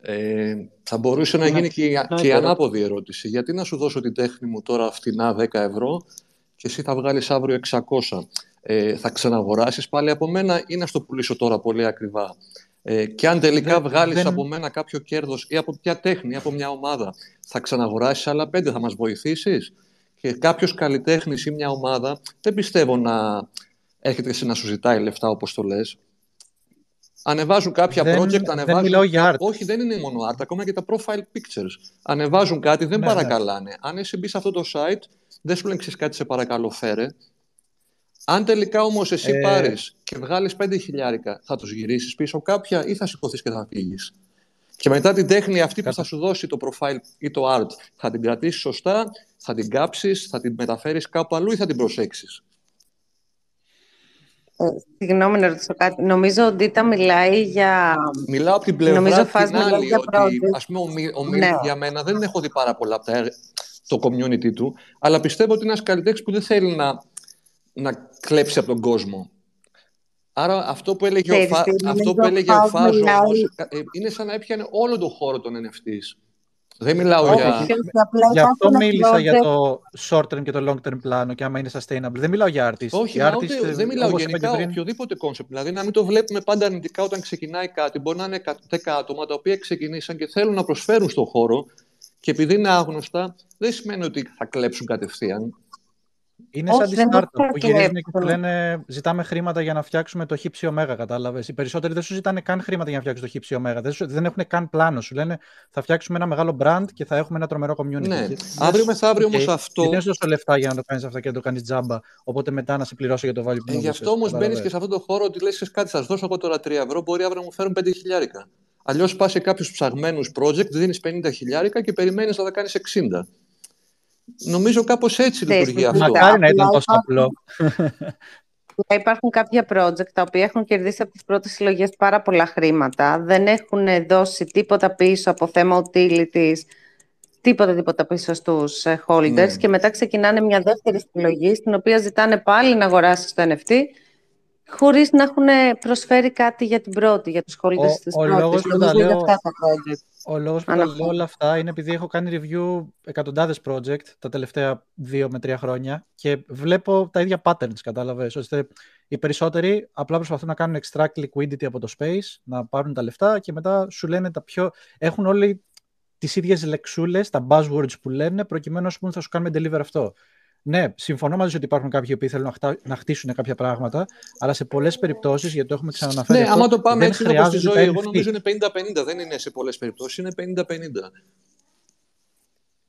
ε, θα μπορούσε να γίνει και, ναι, και η ανάποδη ερώτηση. Γιατί να σου δώσω την τέχνη μου τώρα φτηνά 10 ευρώ και εσύ θα βγάλεις αύριο 600. Ε, θα ξαναγοράσεις πάλι από μένα ή να στο πουλήσω τώρα πολύ ακριβά; Ε, και αν τελικά δεν, βγάλεις από μένα κάποιο κέρδος ή από ποια τέχνη, ή από μια ομάδα, θα ξαναγοράσεις άλλα πέντε, θα μας βοηθήσεις; Και κάποιος καλλιτέχνης ή μια ομάδα δεν πιστεύω να έρχεται εσύ να σου ζητάει λεφτά όπως το λες. Ανεβάζουν κάποια δεν, project, ανεβάζουν. Δεν για art. Όχι, δεν είναι μόνο art, ακόμα και τα profile pictures. Ανεβάζουν κάτι, δεν ναι, ναι. παρακαλάνε. Αν εσύ μπει σε αυτό το site, δεν σου λένε κάτι, σε παρακαλώ, φέρε. Αν τελικά όμως εσύ ε... πάρεις και βγάλεις 5 χιλιάρικα, θα τους γυρίσεις πίσω κάποια ή θα σηκωθείς και θα φύγεις. Και μετά την τέχνη αυτή που θα σου δώσει το profile ή το art, θα την κρατήσεις σωστά, θα την κάψεις, θα την μεταφέρεις κάπου αλλού ή θα την προσέξεις; Ε, συγγνώμη να ρωτήσω κάτι. Νομίζω ότι Ντίτα μιλάει για... Μιλάω από την πλευρά Νομίζω την άλλη, ότι ας πούμε ο, ο ναι. για μένα δεν έχω δει πάρα πολλά από το community του, αλλά πιστεύω ότι είναι ένας καλλιτέχνης που δεν θέλει να, να κλέψει από τον κόσμο. Άρα αυτό που έλεγε ο, Φα... αυτό που έλεγε ο Φάζος όμως, ε, είναι σαν να έπιανε όλο τον χώρο των NFTs. Δεν μιλάω Όχι, για... όχι, απλά Γι' αυτό υπάρχουν μίλησα για project- το short term και το long term πλάνο και άμα είναι sustainable. Δεν μιλάω για artist. Όχι, Οι μα artist, ούτε, ε, δεν μιλάω όπως είπα γενικά και πριν, οποιοδήποτε concept. Δηλαδή να μην το βλέπουμε πάντα αρνητικά όταν ξεκινάει κάτι. Μπορεί να είναι 10 άτομα τα οποία ξεκινήσαν και θέλουν να προσφέρουν στον χώρο και επειδή είναι άγνωστα, δεν σημαίνει ότι θα κλέψουν κατευθείαν. Είναι Όχι, σαν τη δεν startup έχω που γυρίζουν και κλέψουν. σου λένε ζητάμε χρήματα για να φτιάξουμε το χι ψι ωμέγα, κατάλαβες. Οι περισσότεροι δεν σου ζητάνε καν χρήματα για να φτιάξουν το χι ψι ωμέγα. Δεν, σου- δεν έχουν καν πλάνο. Σου λένε θα φτιάξουμε ένα μεγάλο brand και θα έχουμε ένα τρομερό community. Ναι. Και Αύριο λες, μεθαύριο «OK, όμως αυτό- Γιατί δεν σου δώσω λεφτά για να το κάνεις αυτό και να το κάνεις τζάμπα. Οπότε μετά να σε πληρώσω για το value που Ε, μου γι' έδωσες, αυτό όμως μπαίνεις κατάλαβες. και σε αυτόν τον χώρο ότι λες κάτι, σας δώσω εγώ τώρα 3 ευρώ, μπορεί αύριο να μου φέρουν 5 χιλιάρικα. Αλλιώς πας σε κάποιους ψαγμένους project, δίνεις 50 χιλιάρικα και περιμένεις να τα κάνεις 60. Νομίζω κάπως έτσι Ναι, λειτουργεί συμφωνώ. αυτό. Μακάρι να ήταν Απλά τόσο απλό. Απλά Υπάρχουν κάποια project τα οποία έχουν κερδίσει από τις πρώτες συλλογές πάρα πολλά χρήματα, δεν έχουν δώσει τίποτα πίσω από θέμα utilities, τίποτα τίποτα πίσω στους ε, holders Ναι. και μετά ξεκινάνε μια δεύτερη συλλογή στην οποία ζητάνε πάλι να αγοράσεις το NFT χωρίς να έχουν προσφέρει κάτι για την πρώτη, για τους holders Ο- της ο πρώτης. λόγος που τα Νομίζω είναι λέω- αυτά τα project. Ο λόγος που τα Αναφέρω. λέω όλα αυτά είναι επειδή έχω κάνει review εκατοντάδες project τα τελευταία δύο με τρία χρόνια και βλέπω τα ίδια patterns, κατάλαβες. Ώστε οι περισσότεροι απλά προσπαθούν να κάνουν extract liquidity από το space, να πάρουν τα λεφτά και μετά σου λένε τα πιο... Έχουν όλοι τις ίδιες λεξούλες, τα buzzwords που λένε, προκειμένου να σου πούν θα σου κάνουμε deliver αυτό. Ναι, συμφωνώ μαζί σου ότι υπάρχουν κάποιοι που θέλουν να, χτά- να χτίσουν κάποια πράγματα, αλλά σε πολλές περιπτώσεις, γιατί το έχουμε ξαναναφέρει Ναι, αυτό, άμα το πάμε δεν έτσι όπως στη χρειάζεται ζωή, τα εγώ NFT. νομίζω είναι 50-50. Δεν είναι σε πολλές περιπτώσεις, είναι 50-50.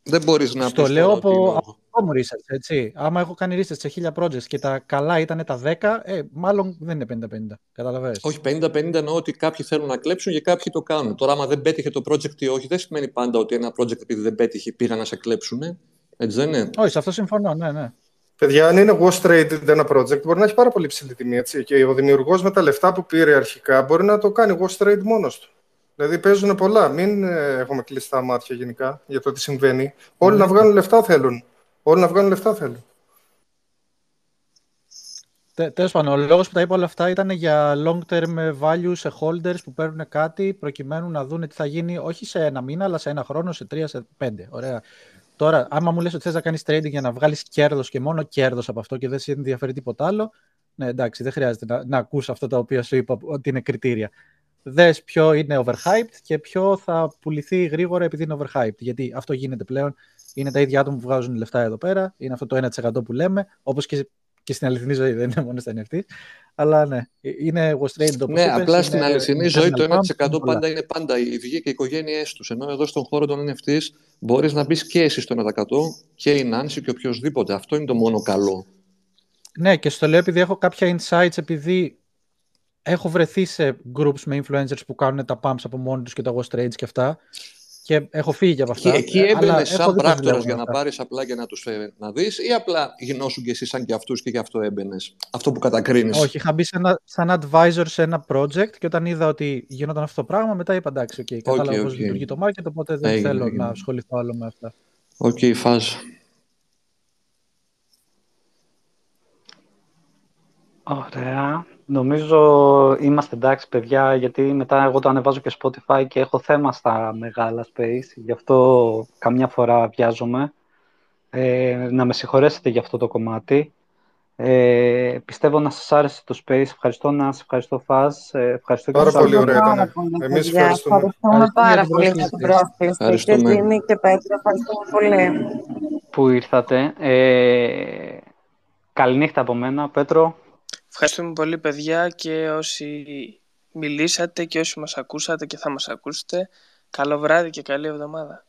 Δεν μπορείς να Στο πεις λέω τώρα ότι από είναι- από δικό μου research, έτσι. Άμα έχω κάνει research σε 1000 projects και τα καλά ήταν τα 10, ε, μάλλον δεν είναι 50-50. Καταλαβαίνεις. Όχι, 50-50 εννοώ ότι κάποιοι θέλουν να κλέψουν και κάποιοι το κάνουν. Τώρα, άμα δεν πέτυχε το project ή όχι, δεν σημαίνει πάντα ότι ένα project επειδή δεν πέτυχε πήγαν να σε κλέψουν. Έτσι δεν είναι; Όχι, σε αυτό συμφωνώ, ναι, ναι. Παιδιά, αν είναι wash traded ένα project, μπορεί να έχει πάρα πολύ ψηλή τιμή. Έτσι. Και ο δημιουργός με τα λεφτά που πήρε αρχικά μπορεί να το κάνει wash trade μόνος του. Δηλαδή παίζουν πολλά. Μην ε, έχουμε κλειστά μάτια γενικά για το τι συμβαίνει. Όλοι να βγάλουν λεφτά θέλουν. Όλοι να βγάλουν λεφτά θέλουν. Τε- Τέλος πάντων, ο λόγος που τα είπα όλα αυτά ήταν για long term value σε holders που παίρνουν κάτι προκειμένου να δουν τι θα γίνει όχι σε ένα μήνα, αλλά σε ένα χρόνο, σε τρία, σε πέντε. Ωραία. Τώρα, άμα μου λες ότι θες να κάνεις trading για να βγάλεις κέρδος και μόνο κέρδος από αυτό και δεν σε ενδιαφέρει τίποτα άλλο, ναι, εντάξει, δεν χρειάζεται να, να ακούς αυτά τα οποία σου είπα ότι είναι κριτήρια. Δες ποιο είναι overhyped και ποιο θα πουληθεί γρήγορα επειδή είναι overhyped. Γιατί αυτό γίνεται πλέον. Είναι τα ίδια άτομα που βγάζουν λεφτά εδώ πέρα. Είναι αυτό το 1% που λέμε. Όπως και, και στην αληθινή ζωή, δεν είναι μόνος στα NFT. Αλλά ναι, ε, είναι was traded όπως Ναι, είπες, απλά στην είναι αληθινή internal ζωή το pump, 1% είναι πολλά. πάντα είναι πάντα η βγή και οι οικογένειές τους. Ενώ εδώ στον χώρο των NFTs μπορείς να μπεις και εσύ στο 1% και η Νάνση και οποιοδήποτε. Αυτό είναι το μόνο καλό. Ναι, και στο λέω επειδή έχω κάποια insights, επειδή έχω βρεθεί σε groups με influencers που κάνουν τα pumps από μόνοι τους και τα wash trades και αυτά και έχω φύγει και από Εκεί, αυτά. εκεί ε, αλλά έμπαινε έχω σαν δει πώς πράκτορας δουλεύουν για να αυτά. πάρεις απλά για να τους να δεις, ή απλά γινώσουν και εσύ σαν και αυτούς και γι' αυτό έμπαινες. Αυτό που κατακρίνεις. Όχι, είχα μπει σαν, σαν advisor σε ένα project και όταν είδα ότι γινόταν αυτό το πράγμα, μετά είπα εντάξει, okay, κατάλαβα Οκ, πώς οκ. λειτουργεί το market, οπότε δεν Έγινε, θέλω έγινε. να ασχοληθώ άλλο με αυτά. Οκ, φάζ. Ωραία. Νομίζω είμαστε εντάξει, παιδιά, γιατί μετά εγώ το ανεβάζω και Spotify και έχω θέμα στα μεγάλα space. Γι' αυτό καμιά φορά βιάζομαι. Ε, να με συγχωρέσετε για αυτό το κομμάτι. Ε, πιστεύω να σας άρεσε το space. Ευχαριστώ να σας ευχαριστώ Φαζ. Ε, ευχαριστώ και Πάρα τους πολύ άλλους. ωραία Πάρα ήταν. πολύ, Εμείς παιδιά. ευχαριστούμε. Ευχαριστούμε πάρα για την πολύ για την πρόσκληση. πρόσκληση. Και Ευχαριστούμε. Τζίμι και Πέτρο, ευχαριστούμε πολύ. που ήρθατε. Ε, καληνύχτα από μένα, Πέτρο. Ευχαριστούμε πολύ παιδιά και όσοι μιλήσατε και όσοι μας ακούσατε και θα μας ακούσετε. Καλό βράδυ και καλή εβδομάδα.